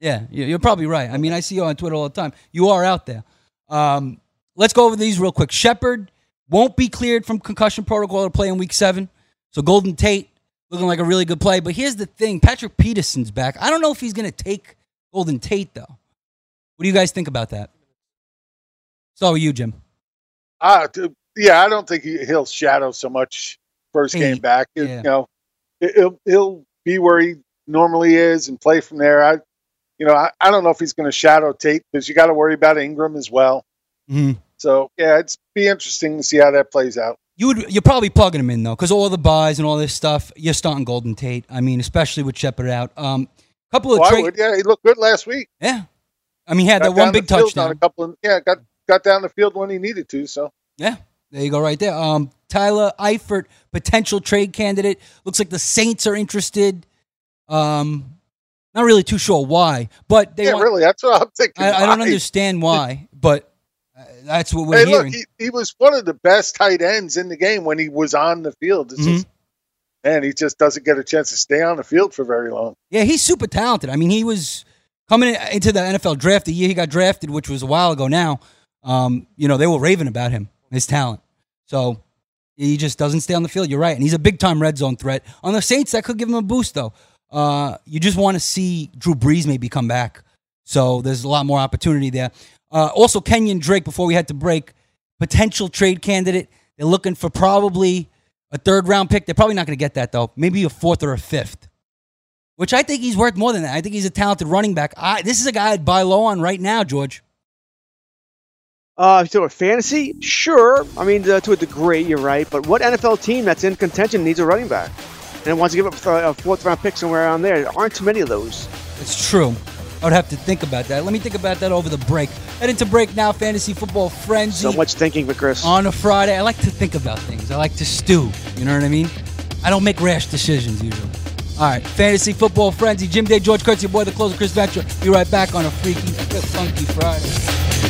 [SPEAKER 2] Yeah, you- you're probably right. I mean, I see you on Twitter all the time. You are out there. Um, let's go over these real quick. Shepard won't be cleared from concussion protocol to play in week seven. So Golden Tate looking like a really good play. But here's the thing Patrick Peterson's back. I don't know if he's going to take Golden Tate, though. What do you guys think about that? With you, Jim.
[SPEAKER 3] Uh, yeah, I don't think he, he'll shadow so much first game back. It-
[SPEAKER 2] yeah.
[SPEAKER 3] You know, it- he'll he'll be where he normally is and play from there. I, you know, I, I don't know if he's going to shadow Tate because you got to worry about Ingram as well.
[SPEAKER 2] Mhm.
[SPEAKER 3] So yeah, it's be interesting to see how that plays out.
[SPEAKER 2] You would, you're probably plugging him in though, because all the buys and all this stuff. You're starting Golden Tate. I mean, especially with Shepard out. Um, couple of
[SPEAKER 3] Well, I
[SPEAKER 2] trade.
[SPEAKER 3] would, yeah, he looked good last week.
[SPEAKER 2] Yeah, I mean, he had
[SPEAKER 3] Got
[SPEAKER 2] that one big touchdown.
[SPEAKER 3] A couple of, yeah, got got down the field when he needed to. So
[SPEAKER 2] Yeah, there you go, right there. Um, Tyler Eifert, potential trade candidate. Looks like the Saints are interested. Um, not really too sure why, but they
[SPEAKER 3] yeah,
[SPEAKER 2] want,
[SPEAKER 3] really, that's what I'm thinking.
[SPEAKER 2] I, I don't understand why, but uh, that's what we're
[SPEAKER 3] Hey,
[SPEAKER 2] hearing.
[SPEAKER 3] look, he, he was one of the best tight ends in the game when he was on the field. It's
[SPEAKER 2] Mm-hmm.
[SPEAKER 3] just, man, he just doesn't get a chance to stay on the field for very long.
[SPEAKER 2] Yeah, he's super talented. I mean, he was coming into the NFL draft the year he got drafted, which was a while ago now. Um, you know, they were raving about him, his talent. So he just doesn't stay on the field. You're right. And he's a big time red zone threat. On the Saints, that could give him a boost, though. Uh, you just want to see Drew Brees maybe come back. So there's a lot more opportunity there. Uh, also, Kenyan Drake, before we had to break, potential trade candidate. They're looking for probably a third round pick. They're probably not going to get that, though. Maybe a fourth or a fifth which I think he's worth more than that. I think he's a talented running back. I, this is a guy I'd buy low on right now, George.
[SPEAKER 4] Uh, so a fantasy? Sure. I mean, uh, to a degree, you're right. But what NFL team that's in contention needs a running back and wants to give up a fourth round pick somewhere around there? There aren't too many of those.
[SPEAKER 2] It's true. I would have to think about that. Let me think about that over the break. Head into break now, fantasy football frenzy.
[SPEAKER 4] So much thinking for Chris.
[SPEAKER 2] on a Friday. I like to think about things. I like to stew. You know what I mean? I don't make rash decisions usually. All right, fantasy football frenzy. Jim Day, George Kurtz, your boy, the closer, Chris Ventura. Be right back on a freaky, funky Friday.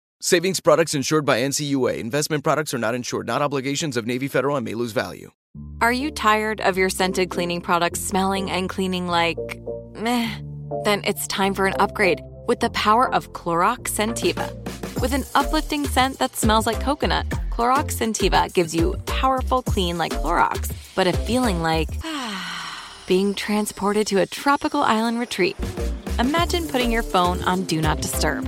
[SPEAKER 7] Savings products insured by NCUA. Investment products are not insured, not obligations of Navy Federal and may lose value.
[SPEAKER 8] Are you tired of your scented cleaning products smelling and cleaning like meh? Then it's time for an upgrade with the power of Clorox Scentiva. With an uplifting scent that smells like coconut, Clorox Scentiva gives you powerful clean like Clorox, but a feeling like being transported to a tropical island retreat. Imagine putting your phone on Do Not Disturb,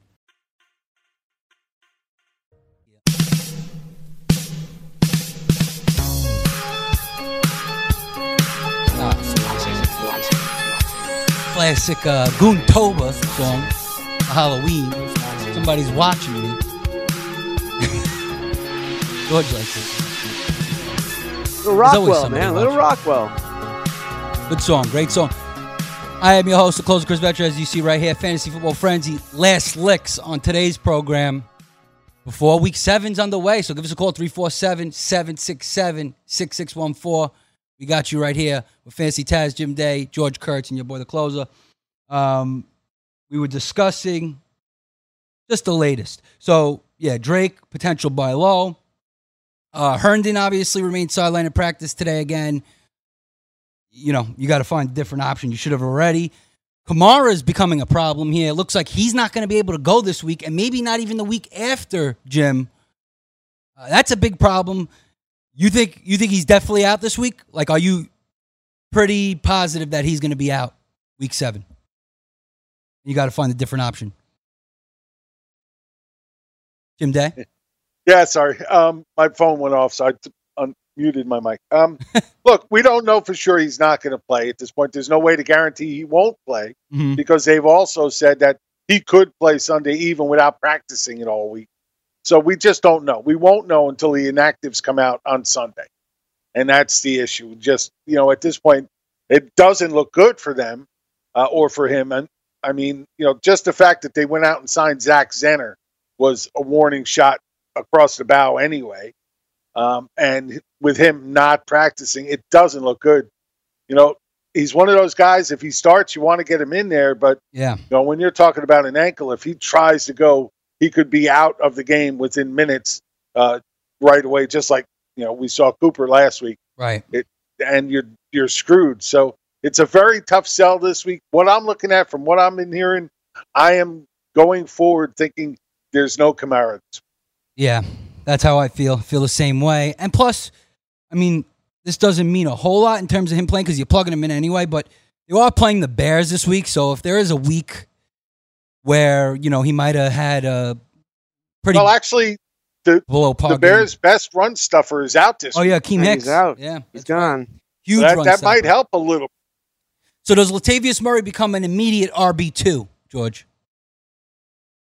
[SPEAKER 2] Classic uh, Goontoba song, Halloween. Somebody's watching me. George likes it.
[SPEAKER 4] Little Rockwell, man. Little. Rockwell.
[SPEAKER 2] Good song, great song. I am your host, the closer Chris Ventura, as you see right here, Fantasy Football Frenzy. Last licks on today's program before week seven's underway. So give us a call, 347 767 6614. We got you right here with Fantasy Taz, Jim Day, George Kurtz, and your boy, the closer. Um, we were discussing just the latest. So, yeah, Drake, potential buy low. Uh, Herndon obviously remained sidelined in practice today again you know, you got to find a different option. You should have already. Kamara is becoming a problem here. It looks like he's not going to be able to go this week, and maybe not even the week after. Jim, uh, that's a big problem. You think you think he's definitely out this week? Like, are you pretty positive that he's going to be out week seven? You got to find a different option. Jim Day.
[SPEAKER 3] Yeah, sorry. Um, my phone went off, so I t- unmuted my mic. Um, look, we don't know for sure he's not going to play at this point. There's no way to guarantee he won't play
[SPEAKER 2] Mhm.
[SPEAKER 3] because they've also said that he could play Sunday even without practicing it all week. So we just don't know. We won't know until the inactives come out on Sunday, and that's the issue. Just you know, at this point, it doesn't look good for them uh, or for him. And I mean, you know, just the fact that they went out and signed Zach Zenner was a warning shot across the bow anyway. Um, and with him not practicing, it doesn't look good. You know, he's one of those guys. If he starts, you want to get him in there, but
[SPEAKER 2] Yeah.
[SPEAKER 3] you know, when you're talking about an ankle, if he tries to go, he could be out of the game within minutes, uh, right away. Just like you know, we saw Cooper last week.
[SPEAKER 2] Right.
[SPEAKER 3] It, and you're you're screwed. So it's a very tough sell this week. What I'm looking at, from what I'm in hearing, I am going forward thinking there's no Kamara.
[SPEAKER 2] Yeah, that's how I feel. Feel the same way. And plus, I mean, this doesn't mean a whole lot in terms of him playing because you're plugging him in anyway. But you are playing the Bears this week, so if there is a week where you know he might have had a pretty
[SPEAKER 3] well, actually, the
[SPEAKER 2] below par
[SPEAKER 3] the
[SPEAKER 2] game.
[SPEAKER 3] Bears' best run stuffer is out this.
[SPEAKER 2] Oh yeah,
[SPEAKER 3] week.
[SPEAKER 2] Keem Hicks. Out. Yeah,
[SPEAKER 4] he's gone.
[SPEAKER 2] Huge
[SPEAKER 3] that,
[SPEAKER 2] run
[SPEAKER 3] that might help a little.
[SPEAKER 2] So does Latavius Murray become an immediate RB two, George?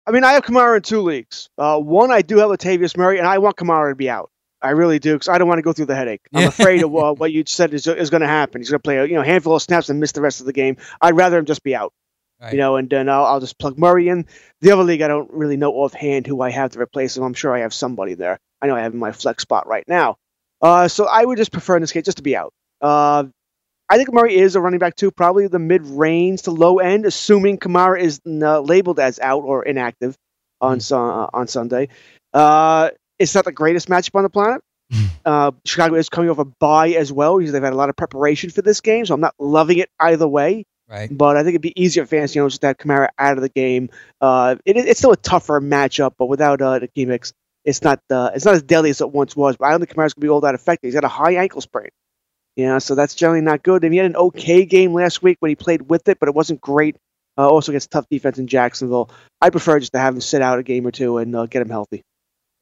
[SPEAKER 4] I mean, I have Kamara in two leagues. Uh, one, I do have Latavius Murray, and I want Kamara to be out. I really do, because I don't want to go through the headache. I'm afraid of uh, what you said is, is going to happen. He's going to play a you know handful of snaps and miss the rest of the game. I'd rather him just be out. You know, and then I'll, I'll just plug Murray in. The other league, I don't really know offhand who I have to replace him. I'm sure I have somebody there. I know I have in my flex spot right now. Uh, so I would just prefer in this case just to be out. Uh, I think Murray is a running back too, probably the mid range to low end, assuming Kamara is uh, labeled as out or inactive on su- uh, on Sunday. Uh, it's not the greatest matchup on the planet. Uh, Chicago is coming off a bye as well because they've had a lot of preparation for this game, so I'm not loving it either way.
[SPEAKER 2] Right.
[SPEAKER 4] But I think it'd be easier for fantasy owners to have Kamara out of the game. Uh, it, it's still a tougher matchup, but without uh, the gimmicks, it's not uh, it's not as deadly as it once was. But I don't think Kamara's gonna be all that effective. He's got a high ankle sprain. Yeah, so that's generally not good. And he had an okay game last week when he played with it, but it wasn't great. Uh, also against tough defense in Jacksonville. I prefer just to have him sit out a game or two and uh, get him healthy.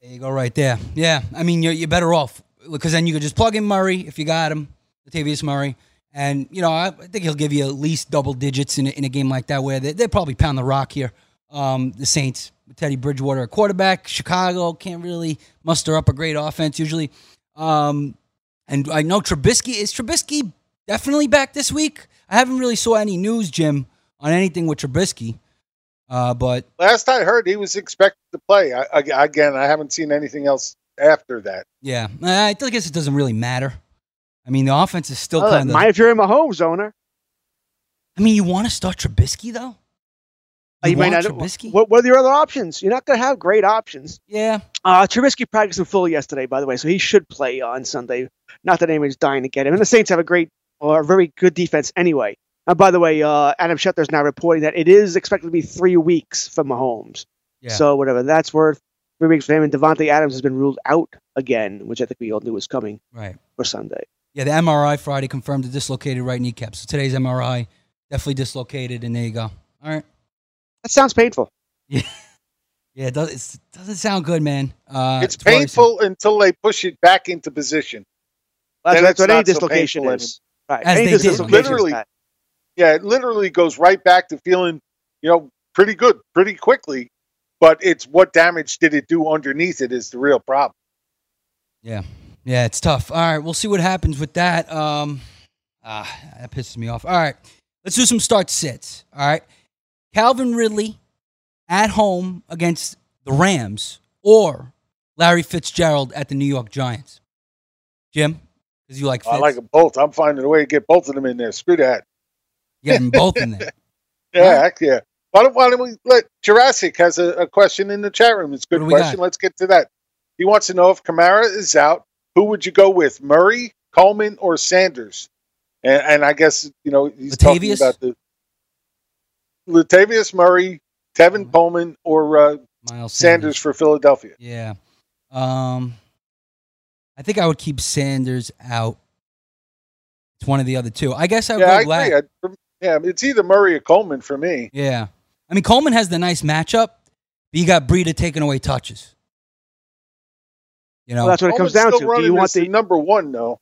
[SPEAKER 2] There you go, right there. Yeah, I mean, you're, you're better off because then you could just plug in Murray if you got him, Latavius Murray. And, you know, I, think he'll give you at least double digits in a, in a game like that where they, they'll probably pound the rock here, um, the Saints. Teddy Bridgewater a quarterback. Chicago can't really muster up a great offense usually. Um, and I know Trubisky is Trubisky definitely back this week. I haven't really saw any news, Jim, on anything with Trubisky. Uh, but
[SPEAKER 3] Last I heard, he was expected to play. I, I, again, I haven't seen anything else after that.
[SPEAKER 2] yeah, I I guess it doesn't really matter. I mean, the offense is still kind of.
[SPEAKER 4] mind if you're a Mahomes owner.
[SPEAKER 2] I mean, you want to start Trubisky though?
[SPEAKER 4] Uh, You, might not.
[SPEAKER 2] Trubisky?
[SPEAKER 4] What, what are your other options? You're not going to have great options.
[SPEAKER 2] Yeah.
[SPEAKER 4] Uh, Trubisky practiced in full yesterday, by the way, so he should play on Sunday. Not that anyone's dying to get him. And the Saints have a great or a very good defense anyway. And by the way, uh, Adam Schefter is now reporting that it is expected to be three weeks for Mahomes.
[SPEAKER 2] Yeah.
[SPEAKER 4] So whatever that's worth, three weeks for him. And Davante Adams has been ruled out again, which I think we all knew was coming
[SPEAKER 2] Right.
[SPEAKER 4] for Sunday.
[SPEAKER 2] Yeah, the MRI Friday confirmed a dislocated right kneecap. So today's MRI definitely dislocated, and there you go. All right.
[SPEAKER 4] That sounds painful.
[SPEAKER 2] Yeah, yeah, it, does, it's, doesn't sound good, man. Uh,
[SPEAKER 3] it's
[SPEAKER 2] worrisome.
[SPEAKER 3] painful until they push it back into position.
[SPEAKER 4] That's,
[SPEAKER 3] Then
[SPEAKER 4] that's what any
[SPEAKER 3] not so
[SPEAKER 4] dislocation is. Right.
[SPEAKER 2] As
[SPEAKER 4] Any
[SPEAKER 2] they did.
[SPEAKER 4] dislocation is
[SPEAKER 3] Literally, yeah, it literally goes right back to feeling, you know, pretty good, pretty quickly. But it's what damage did it do underneath it is the real problem.
[SPEAKER 2] Yeah, yeah, it's tough. All right, we'll see what happens with that. Um, ah, that pisses me off. All right, let's do some start sits. All right, Calvin Ridley at home against the Rams or Larry Fitzgerald at the New York Giants. Jim, because you like Fitz,
[SPEAKER 3] I like them both. I'm finding a way to get both of them in there. Screw that.
[SPEAKER 2] get them both in there.
[SPEAKER 3] Yeah, heck yeah. Why don't, why don't we let Jurassic has a, a question in the chat room? It's a good
[SPEAKER 2] What do we
[SPEAKER 3] question.
[SPEAKER 2] got?
[SPEAKER 3] Let's get to that. He wants to know if Kamara is out, who would you go with, Murray, Coleman, or Sanders? And, and I guess you know he's talking about the Latavius Murray, Tevin Coleman, or uh,
[SPEAKER 2] Miles
[SPEAKER 3] Sanders for Philadelphia.
[SPEAKER 2] Yeah. Um, I think I would keep Sanders out. It's one of the other two. I guess I would
[SPEAKER 3] Yeah,
[SPEAKER 2] go
[SPEAKER 3] I agree. I, yeah, it's either Murray or Coleman for me.
[SPEAKER 2] Yeah. I mean, Coleman has the nice matchup, but you got Breida taking away touches. You know,
[SPEAKER 4] Well, that's what it comes down to. Do you want
[SPEAKER 3] the
[SPEAKER 4] the
[SPEAKER 3] number one though?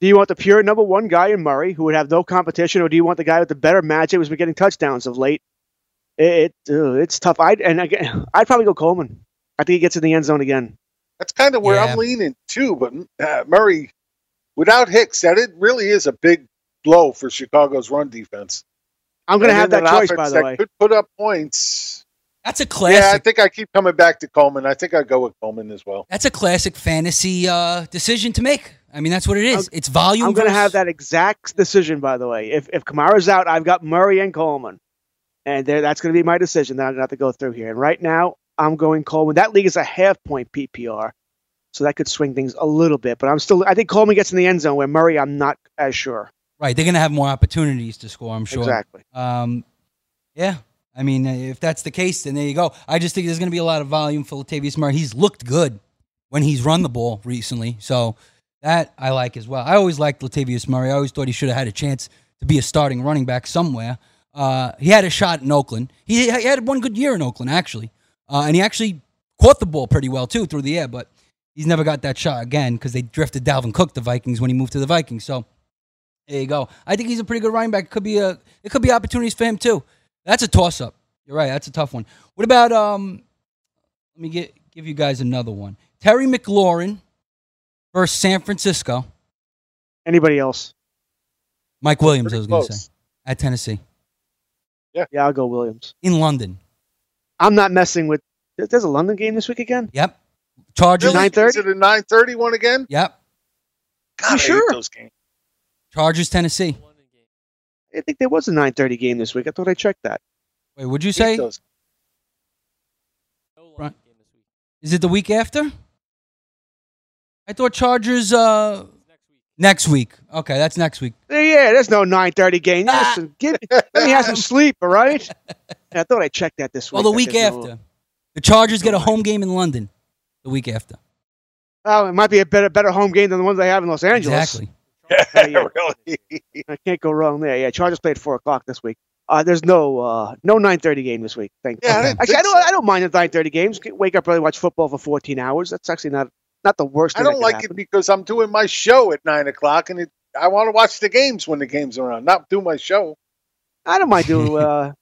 [SPEAKER 4] Do you want the pure number one guy in Murray who would have no competition, or do you want the guy with the better matchup who's been getting touchdowns of late? It, it uh, it's tough. I'd and again, I'd probably go Coleman. I think he gets in the end zone again.
[SPEAKER 3] That's kind of where
[SPEAKER 2] Yeah.
[SPEAKER 3] I'm leaning too. But uh, Murray, without Hicks, that it really is a big blow for Chicago's run defense.
[SPEAKER 4] I'm going to have
[SPEAKER 3] in
[SPEAKER 4] that choice, by the
[SPEAKER 3] that
[SPEAKER 4] way.
[SPEAKER 3] Could put up points.
[SPEAKER 2] That's a classic.
[SPEAKER 3] Yeah, I think I keep coming back to Coleman. I think I go with Coleman as well.
[SPEAKER 2] that's a classic fantasy uh, decision to make. I mean, that's what it is. it's volume.
[SPEAKER 4] I'm going to have that exact decision, by the way. If if Kamara's out, I've got Murray and Coleman, and there, that's going to be my decision that I'm going to have to go through here. And right now, I'm going Coleman. That league is a half point PPR, so that could swing things a little bit. But I'm still, I think Coleman gets in the end zone where Murray, I'm not as sure.
[SPEAKER 2] Right, they're going to have more opportunities to score. I'm sure.
[SPEAKER 4] Exactly.
[SPEAKER 2] Um, yeah. I mean, uh, if that's the case, then there you go. I just think there's going to be a lot of volume for Latavius Murray. He's looked good when he's run the ball recently, so that I like as well. I always liked Latavius Murray. I always thought he should have had a chance to be a starting running back somewhere. Uh, he had a shot in Oakland. He, he had one good year in Oakland, actually, uh, and he actually caught the ball pretty well too through the air. But he's never got that shot again because they drafted Dalvin Cook, the Vikings, when he moved to the Vikings. So there you go. I think he's a pretty good running back. It could be a it could be opportunities for him too. That's a toss up. You're right. That's a tough one. What about um? Let me get give you guys another one. Terry McLaurin versus San Francisco.
[SPEAKER 4] Anybody else?
[SPEAKER 2] Mike Williams, I was going to say at Tennessee
[SPEAKER 4] Yeah, yeah, I'll go Williams.
[SPEAKER 2] in London.
[SPEAKER 4] I'm not messing with. There's a London game this week again.
[SPEAKER 2] Yep. Chargers.
[SPEAKER 3] Really?
[SPEAKER 4] 9:30?
[SPEAKER 3] Is it a 9:30 one again?
[SPEAKER 2] Yep.
[SPEAKER 3] God, I hate
[SPEAKER 4] sure?
[SPEAKER 3] those games.
[SPEAKER 2] Chargers Tennessee.
[SPEAKER 4] I think there was a 9:30 game this week. I thought I checked that.
[SPEAKER 2] Wait, would you say?
[SPEAKER 3] those.
[SPEAKER 2] Right. Is it the week after? I thought Chargers uh next week. Okay, that's next week.
[SPEAKER 4] Yeah, Yeah, there's no 9:30 game. Listen, give, let me have some sleep, all right? Yeah, I thought I checked that this week.
[SPEAKER 2] Well, the week
[SPEAKER 4] there's no-
[SPEAKER 2] after. The Chargers get a home game in London. The week after.
[SPEAKER 4] Oh, it might be a better better home game than the ones they have in Los Angeles.
[SPEAKER 2] Exactly.
[SPEAKER 4] Yeah, yeah.
[SPEAKER 3] really?
[SPEAKER 4] I can't go wrong there. Yeah, Chargers play at four o'clock this week. Uh, there's no uh, no 9:30 game this week. Thank
[SPEAKER 3] Yeah, I
[SPEAKER 4] okay.
[SPEAKER 3] didn't
[SPEAKER 4] Actually, I don't
[SPEAKER 3] so.
[SPEAKER 4] I don't mind the 9:30 games. Wake up early, watch football for 14 hours. That's actually not not the worst.
[SPEAKER 3] I don't
[SPEAKER 4] that
[SPEAKER 3] like
[SPEAKER 4] happen.
[SPEAKER 3] it because I'm doing my show at nine o'clock, and it, I want to watch the games when the games are on, not do my show.
[SPEAKER 4] I don't mind doing. Uh,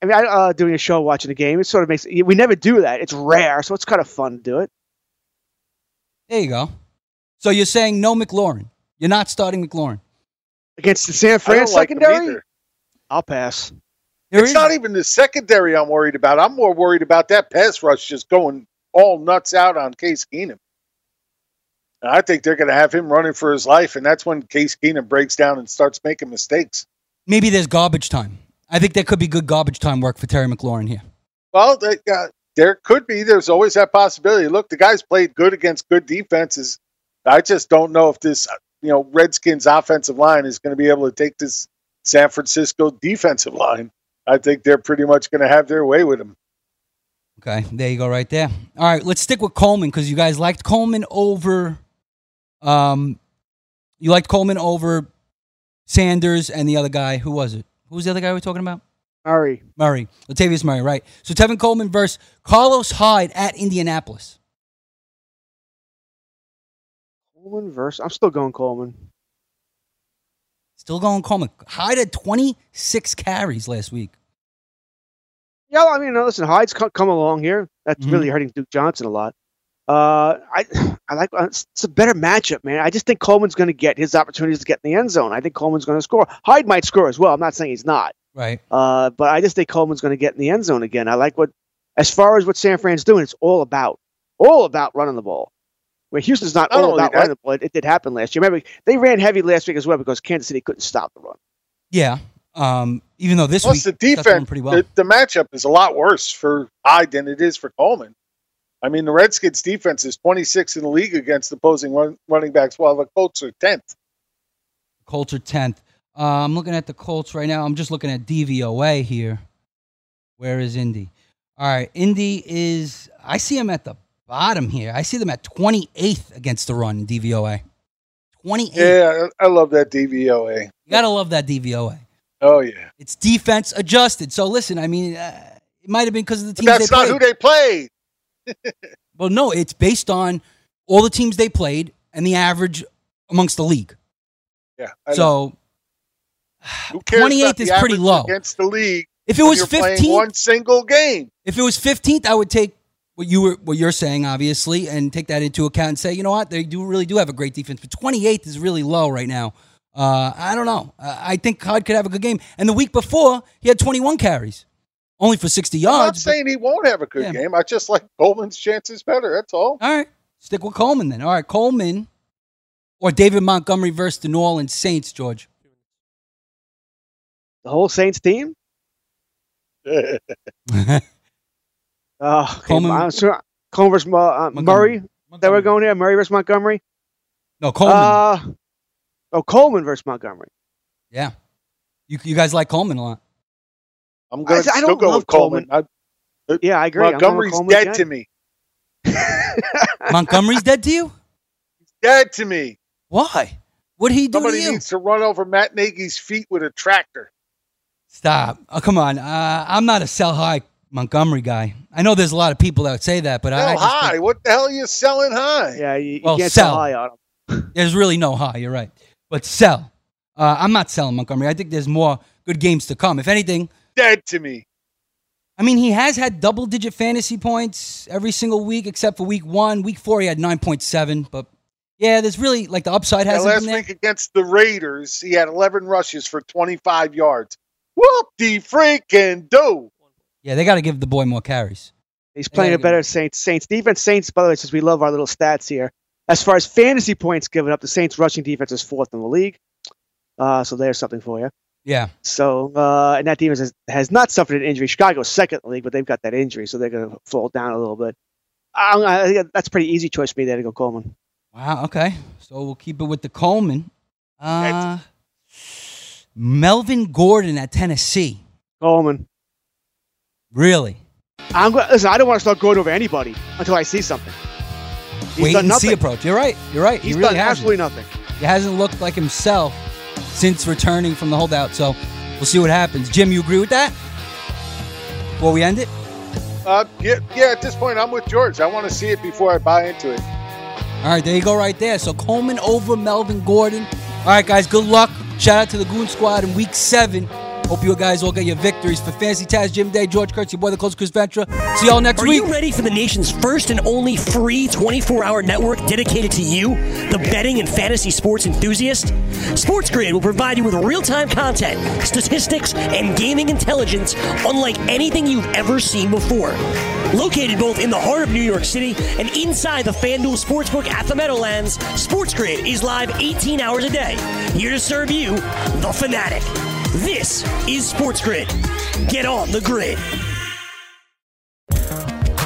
[SPEAKER 4] I mean, I, uh, doing a show, watching a game, it sort of makes we never do that. It's rare, so it's kind of fun to do it.
[SPEAKER 2] There you go. So you're saying no McLaurin. You're not starting McLaurin.
[SPEAKER 4] Against the San
[SPEAKER 3] I
[SPEAKER 4] Fran
[SPEAKER 3] don't like
[SPEAKER 4] secondary,
[SPEAKER 3] either.
[SPEAKER 4] I'll pass.
[SPEAKER 3] it's not even the secondary I'm worried about. I'm more worried about that pass rush just going all nuts out on Case Keenum. And I think they're going to have him running for his life, and that's when Case Keenum breaks down and starts making mistakes.
[SPEAKER 2] Maybe there's garbage time. I think there could be good garbage time work for Terry McLaurin here.
[SPEAKER 3] Well, they, uh, there could be. There's always that possibility. Look, the guy's played good against good defenses. I just don't know if this, you know, Redskins offensive line is going to be able to take this San Francisco defensive line. I think they're pretty much going to have their way with him.
[SPEAKER 2] Okay, there you go, right there. All right, let's stick with Coleman because you guys liked Coleman over. Um, you liked Coleman over Sanders and the other guy. Who was it? Who was the other guy we are talking about?
[SPEAKER 4] Murray.
[SPEAKER 2] Murray. Latavius Murray, right. So Tevin Coleman versus Carlos Hyde at Indianapolis.
[SPEAKER 4] Coleman versus. I'm still going Coleman.
[SPEAKER 2] Still going Coleman. Hyde had 26 carries last week.
[SPEAKER 4] Yeah, I mean, listen, Hyde's come along here. That's
[SPEAKER 2] Mhm.
[SPEAKER 4] really hurting Duke Johnson a lot. Uh, I, I like it's it's a better matchup, man. I just think Coleman's going to get his opportunities to get in the end zone. I think Coleman's going to score. Hyde might score as well. I'm not saying he's not.
[SPEAKER 2] Right.
[SPEAKER 4] Uh, but I just think Coleman's going to get in the end zone again. I like what, as far as what San Fran's doing, it's all about, all about running the ball. Where Houston's not,
[SPEAKER 3] Not
[SPEAKER 4] all
[SPEAKER 3] only
[SPEAKER 4] about running the ball. It, it did happen last year. Remember, they ran heavy last week as well because Kansas City couldn't stop the run.
[SPEAKER 2] Yeah. Um, even though this
[SPEAKER 3] Plus,
[SPEAKER 2] week
[SPEAKER 3] the defense,
[SPEAKER 2] pretty well.
[SPEAKER 3] the, the matchup is a lot worse for Hyde than it is for Coleman. I mean, the Redskins' defense is 26 in the league against opposing run, running backs, while the Colts are 10th.
[SPEAKER 2] Colts are 10th. Uh, I'm looking at the Colts right now. I'm just looking at DVOA here. Where is Indy? All right, Indy is. I see him at the bottom here. I see them at 28th against the run in DVOA. 28.
[SPEAKER 3] Yeah, I love that DVOA.
[SPEAKER 2] You gotta love that DVOA.
[SPEAKER 3] Oh yeah,
[SPEAKER 2] It's defense adjusted. So listen, I mean, uh, it might have been because of the
[SPEAKER 3] but
[SPEAKER 2] teams
[SPEAKER 3] that's
[SPEAKER 2] they
[SPEAKER 3] not
[SPEAKER 2] played.
[SPEAKER 3] who they played.
[SPEAKER 2] well, no, it's based on all the teams they played and the average amongst the league.
[SPEAKER 3] Yeah, I.
[SPEAKER 2] So
[SPEAKER 3] who cares
[SPEAKER 2] 28th is pretty low.
[SPEAKER 3] against the league.
[SPEAKER 2] If it was 15th
[SPEAKER 3] one single game.
[SPEAKER 2] If it was 15th, I would take what you were what you're saying, obviously, and take that into account and say, you know what, they do really do have a great defense, but 28th is really low right now. Uh, I don't know. Uh, I think Hyde could have a good game. And the week before, he had 21 carries, only for 60 yards.
[SPEAKER 3] I'm not
[SPEAKER 2] yards. but-
[SPEAKER 3] saying he won't have a good
[SPEAKER 2] Yeah.
[SPEAKER 3] game. I just like Coleman's chances better. That's all.
[SPEAKER 2] all right, stick with Coleman then. All right, Coleman or David Montgomery versus the New Orleans Saints, George.
[SPEAKER 4] The whole Saints team. Oh, okay.
[SPEAKER 2] Coleman-
[SPEAKER 4] I'm sure- Coleman versus uh, uh, Murray. That we're going here. Murray versus Montgomery.
[SPEAKER 2] No, Coleman.
[SPEAKER 4] Uh, oh, Coleman versus Montgomery.
[SPEAKER 2] yeah. You, you guys like Coleman a lot.
[SPEAKER 3] I'm going to
[SPEAKER 4] I
[SPEAKER 3] still
[SPEAKER 4] don't
[SPEAKER 3] go
[SPEAKER 4] love
[SPEAKER 3] with Coleman. I,
[SPEAKER 4] Yeah, I agree. I'm going with
[SPEAKER 3] Montgomery's dead
[SPEAKER 4] again.
[SPEAKER 3] to me.
[SPEAKER 2] Montgomery's dead to you?
[SPEAKER 3] He's Dead to me.
[SPEAKER 2] Why? What he do
[SPEAKER 3] Somebody
[SPEAKER 2] to you?
[SPEAKER 3] needs to run over Matt Nagy's feet with a tractor.
[SPEAKER 2] Stop. Oh, come on. Uh, I'm not a sell high Montgomery guy. I know there's a lot of people that would say that, but I, I
[SPEAKER 3] Sell high.
[SPEAKER 2] think-
[SPEAKER 3] What the hell are you selling high?
[SPEAKER 4] Yeah, you,
[SPEAKER 2] well,
[SPEAKER 4] can't
[SPEAKER 2] sell.
[SPEAKER 4] sell high on him.
[SPEAKER 2] There's really no high. You're right, but sell. Uh, I'm not selling Montgomery. I think there's more good games to come. If anything,
[SPEAKER 3] Dead to me.
[SPEAKER 2] I mean, he has had double digit fantasy points every single week except for week one. Week four, he had 9.7. But yeah, there's really like the upside hasn't
[SPEAKER 3] last
[SPEAKER 2] been there.
[SPEAKER 3] week against the Raiders, he had 11 rushes for 25 yards. Whoop de freaking do.
[SPEAKER 2] Yeah, they got to give the boy more carries.
[SPEAKER 4] He's playing a better Saints Saints defense. Saints, by the way, since we love our little stats here. As far as fantasy points given up, the Saints rushing defense is fourth in the league. Uh, so there's something for you.
[SPEAKER 2] Yeah.
[SPEAKER 4] So uh, and that defense has, has not suffered an injury. Chicago's second in the league, but they've got that injury, so they're going to fall down a little bit. I, I think that's a pretty easy choice for me there to go Coleman.
[SPEAKER 2] Wow. Okay. So we'll keep it with the Coleman. Uh, Melvin Gordon at Tennessee.
[SPEAKER 4] Coleman.
[SPEAKER 2] Really?
[SPEAKER 4] I'm going. Listen, I don't want to start going over anybody until I see something. He's
[SPEAKER 2] Wait
[SPEAKER 4] done
[SPEAKER 2] and
[SPEAKER 4] nothing.
[SPEAKER 2] see approach. You're right. You're right.
[SPEAKER 4] He's
[SPEAKER 2] he really
[SPEAKER 4] done
[SPEAKER 2] hasn't.
[SPEAKER 4] absolutely nothing.
[SPEAKER 2] He hasn't looked like himself since returning from the holdout. So we'll see what happens. Jim, you agree with that? Before we end it?
[SPEAKER 3] Uh, yeah, yeah, at this point, I'm with George. I want to see it before I buy into it.
[SPEAKER 2] All right, there you go, right there. So Coleman over Melvin Gordon. All right, guys, good luck. Shout out to the Goon Squad in week seven. Hope you guys all get your victories for Fantasy Taz, Jim Day, George Kurtz, your boy, the close Chris Ventura. See y'all next
[SPEAKER 12] Are
[SPEAKER 2] week.
[SPEAKER 12] Are you ready for the nation's first and only free 24 hour network dedicated to you, the betting and fantasy sports enthusiast? Sports Grid will provide you with real time content, statistics, and gaming intelligence unlike anything you've ever seen before. Located both in the heart of New York City and inside the FanDuel Sportsbook at the Meadowlands, Sports Grid is live 18 hours a day, here to serve you, the fanatic. This is Sports Grid. Get on the grid.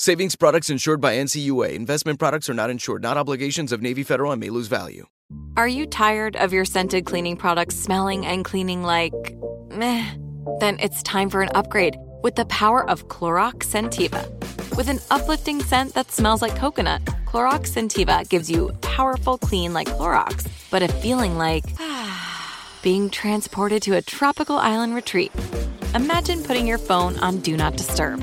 [SPEAKER 7] Savings products insured by NCUA. Investment products are not insured, not obligations of Navy Federal and may lose value.
[SPEAKER 8] Are you tired of your scented cleaning products smelling and cleaning like meh? Then it's time for an upgrade with the power of Clorox Scentiva. With an uplifting scent that smells like coconut, Clorox Scentiva gives you powerful clean like Clorox, but a feeling like being transported to a tropical island retreat. Imagine putting your phone on Do Not Disturb,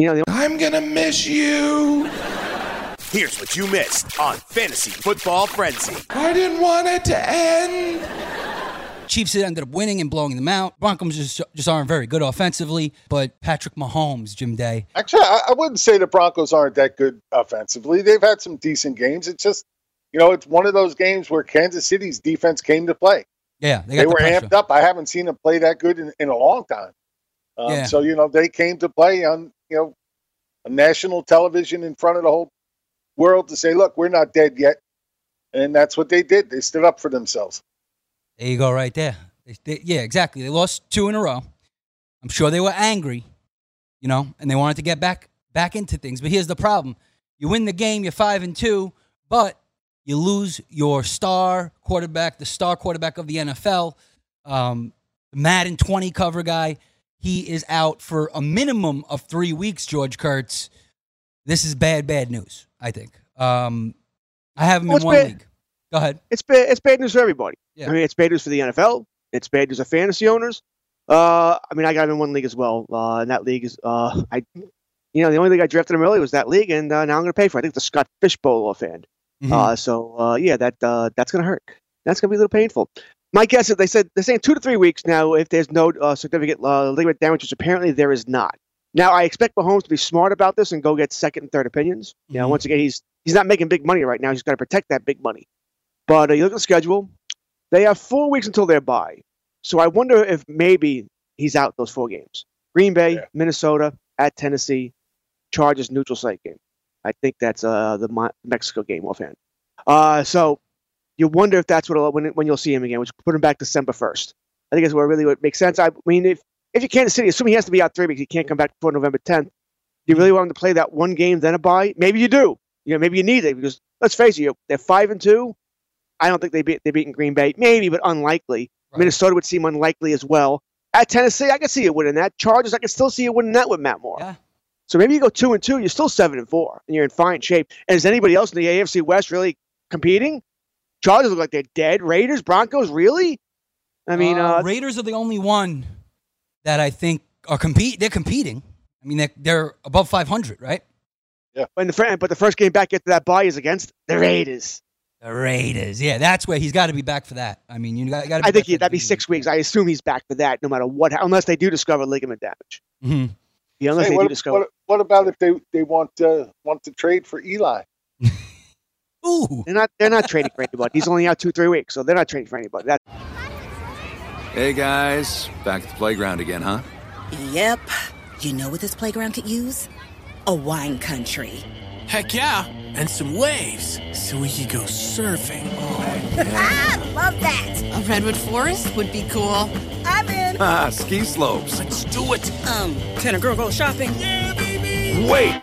[SPEAKER 4] You know,
[SPEAKER 13] I'm gonna miss you.
[SPEAKER 1] Here's what you missed on Fantasy Football Frenzy.
[SPEAKER 13] I didn't want it to end.
[SPEAKER 2] Chiefs ended up winning and blowing them out. Broncos just just aren't very good offensively, but Patrick Mahomes, Jim Day.
[SPEAKER 3] Actually, I, I wouldn't say the Broncos aren't that good offensively. They've had some decent games. It's just, you know, it's one of those games where Kansas City's defense came to play.
[SPEAKER 2] Yeah, they,
[SPEAKER 3] They,
[SPEAKER 2] got the
[SPEAKER 3] were
[SPEAKER 2] pressure.
[SPEAKER 3] amped up. I haven't seen them play that good in, in a long time. Um,
[SPEAKER 2] Yeah.
[SPEAKER 3] So you know, they came to play on you know, on national television in front of the whole world to say, "Look, we're not dead yet," and that's what they did. They stood up for themselves.
[SPEAKER 2] There you go, right there. They, they, yeah, exactly. They lost two in a row. I'm sure they were angry, you know, and they wanted to get back back into things. But here's the problem: you win the game, you're five and two, but you lose your star quarterback, the star quarterback of the NFL, um, the Madden 20 cover guy. He is out for a minimum of three weeks. George Kurtz. This is bad, bad news. I think. Um, I have him
[SPEAKER 4] Well,
[SPEAKER 2] in one
[SPEAKER 4] bad-
[SPEAKER 2] league. Go ahead.
[SPEAKER 4] It's bad. It's bad news for everybody.
[SPEAKER 2] Yeah.
[SPEAKER 4] I mean, it's bad news for the NFL. It's bad news for fantasy owners. Uh, I mean, I got him in one league as well. Uh, and that league is, uh, I, you know, the only league I drafted him early was that league, and uh, now I'm going to pay for. it. I think the Scott Fishbowl offhand.
[SPEAKER 2] Mhm.
[SPEAKER 4] Uh, so uh, yeah, that uh, that's going to hurt. That's going to be a little painful. My guess is they said they're saying two to three weeks now if there's no uh, significant uh, ligament damage, which apparently there is not. Now I expect Mahomes to be smart about this and go get second and third opinions. You know, once again, he's he's not making big money right now. He's got to protect that big money. But uh, you look at the schedule; they have four weeks until their bye. So I wonder if maybe he's out those four games. Green Bay, Minnesota, at Tennessee, Chargers neutral site game. I think that's uh, the Mo- Mexico game offhand. Uh, so you wonder if that's what when when you'll see him again, which put him back December first. I think that's where it really would make sense. I mean, if if you Kansas City, assuming he has to be out three weeks, he can't come back before November 10th. Do you really want him to play that one game then a bye? Maybe you do. You know, maybe you need it because let's face it, they're five and two. I don't think they beat they beaten Green Bay, maybe, but unlikely. Minnesota would seem unlikely as well. At Tennessee, I could see you winning that. Chargers, I could still see you winning that with Matt Moore.
[SPEAKER 2] Yeah.
[SPEAKER 4] So maybe you go two and two, you're still seven and four, and you're in fine shape. And is anybody else in the AFC West really competing? Chargers look like they're dead. Raiders, Broncos, really? I mean, uh,
[SPEAKER 2] Raiders are the only one that I think are compete. They're competing. I mean, they're, they're above 500, right?
[SPEAKER 4] But, in the, fir- but the first game back after that bye is against the Raiders.
[SPEAKER 2] The Raiders. Yeah, that's where he's got to be back for that. I mean, you got, got to.
[SPEAKER 4] I think he, that'd be six weeks. I assume he's back for that, no matter what, unless they do discover ligament damage.
[SPEAKER 2] Mhm.
[SPEAKER 4] Yeah, unless
[SPEAKER 3] Hey,
[SPEAKER 4] they
[SPEAKER 3] what,
[SPEAKER 4] do discover.
[SPEAKER 3] what, what about if they they want uh, want to trade for Eli?
[SPEAKER 2] Ooh.
[SPEAKER 4] They're not. They're not trading for anybody. He's only out two, three weeks, so they're not trading for anybody. That,
[SPEAKER 14] Hey guys, back at the playground again, huh?
[SPEAKER 15] Yep. You know what this playground could use? A wine country.
[SPEAKER 13] Heck yeah, and some waves so we could go surfing.
[SPEAKER 15] Oh, ah, love that.
[SPEAKER 16] A redwood forest would be cool.
[SPEAKER 15] I'm in.
[SPEAKER 14] Ah, ski slopes.
[SPEAKER 13] Let's do it.
[SPEAKER 15] Um, can a girl go shopping? Yeah, baby.
[SPEAKER 14] Wait!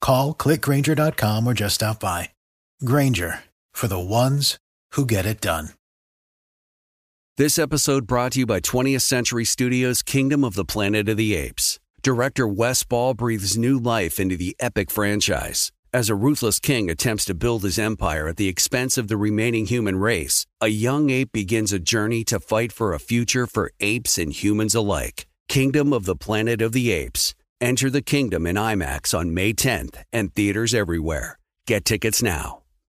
[SPEAKER 17] Call clickgrainger.com or just stop by. Grainger for the ones who get it done.
[SPEAKER 18] This episode brought to you by 20th Century Studios' Kingdom of the Planet of the Apes. Director Wes Ball breathes new life into the epic franchise. As a ruthless king attempts to build his empire at the expense of the remaining human race, a young ape begins a journey to fight for a future for apes and humans alike. Kingdom of the Planet of the Apes. Enter the kingdom in IMAX on May 10th and theaters everywhere. Get tickets now.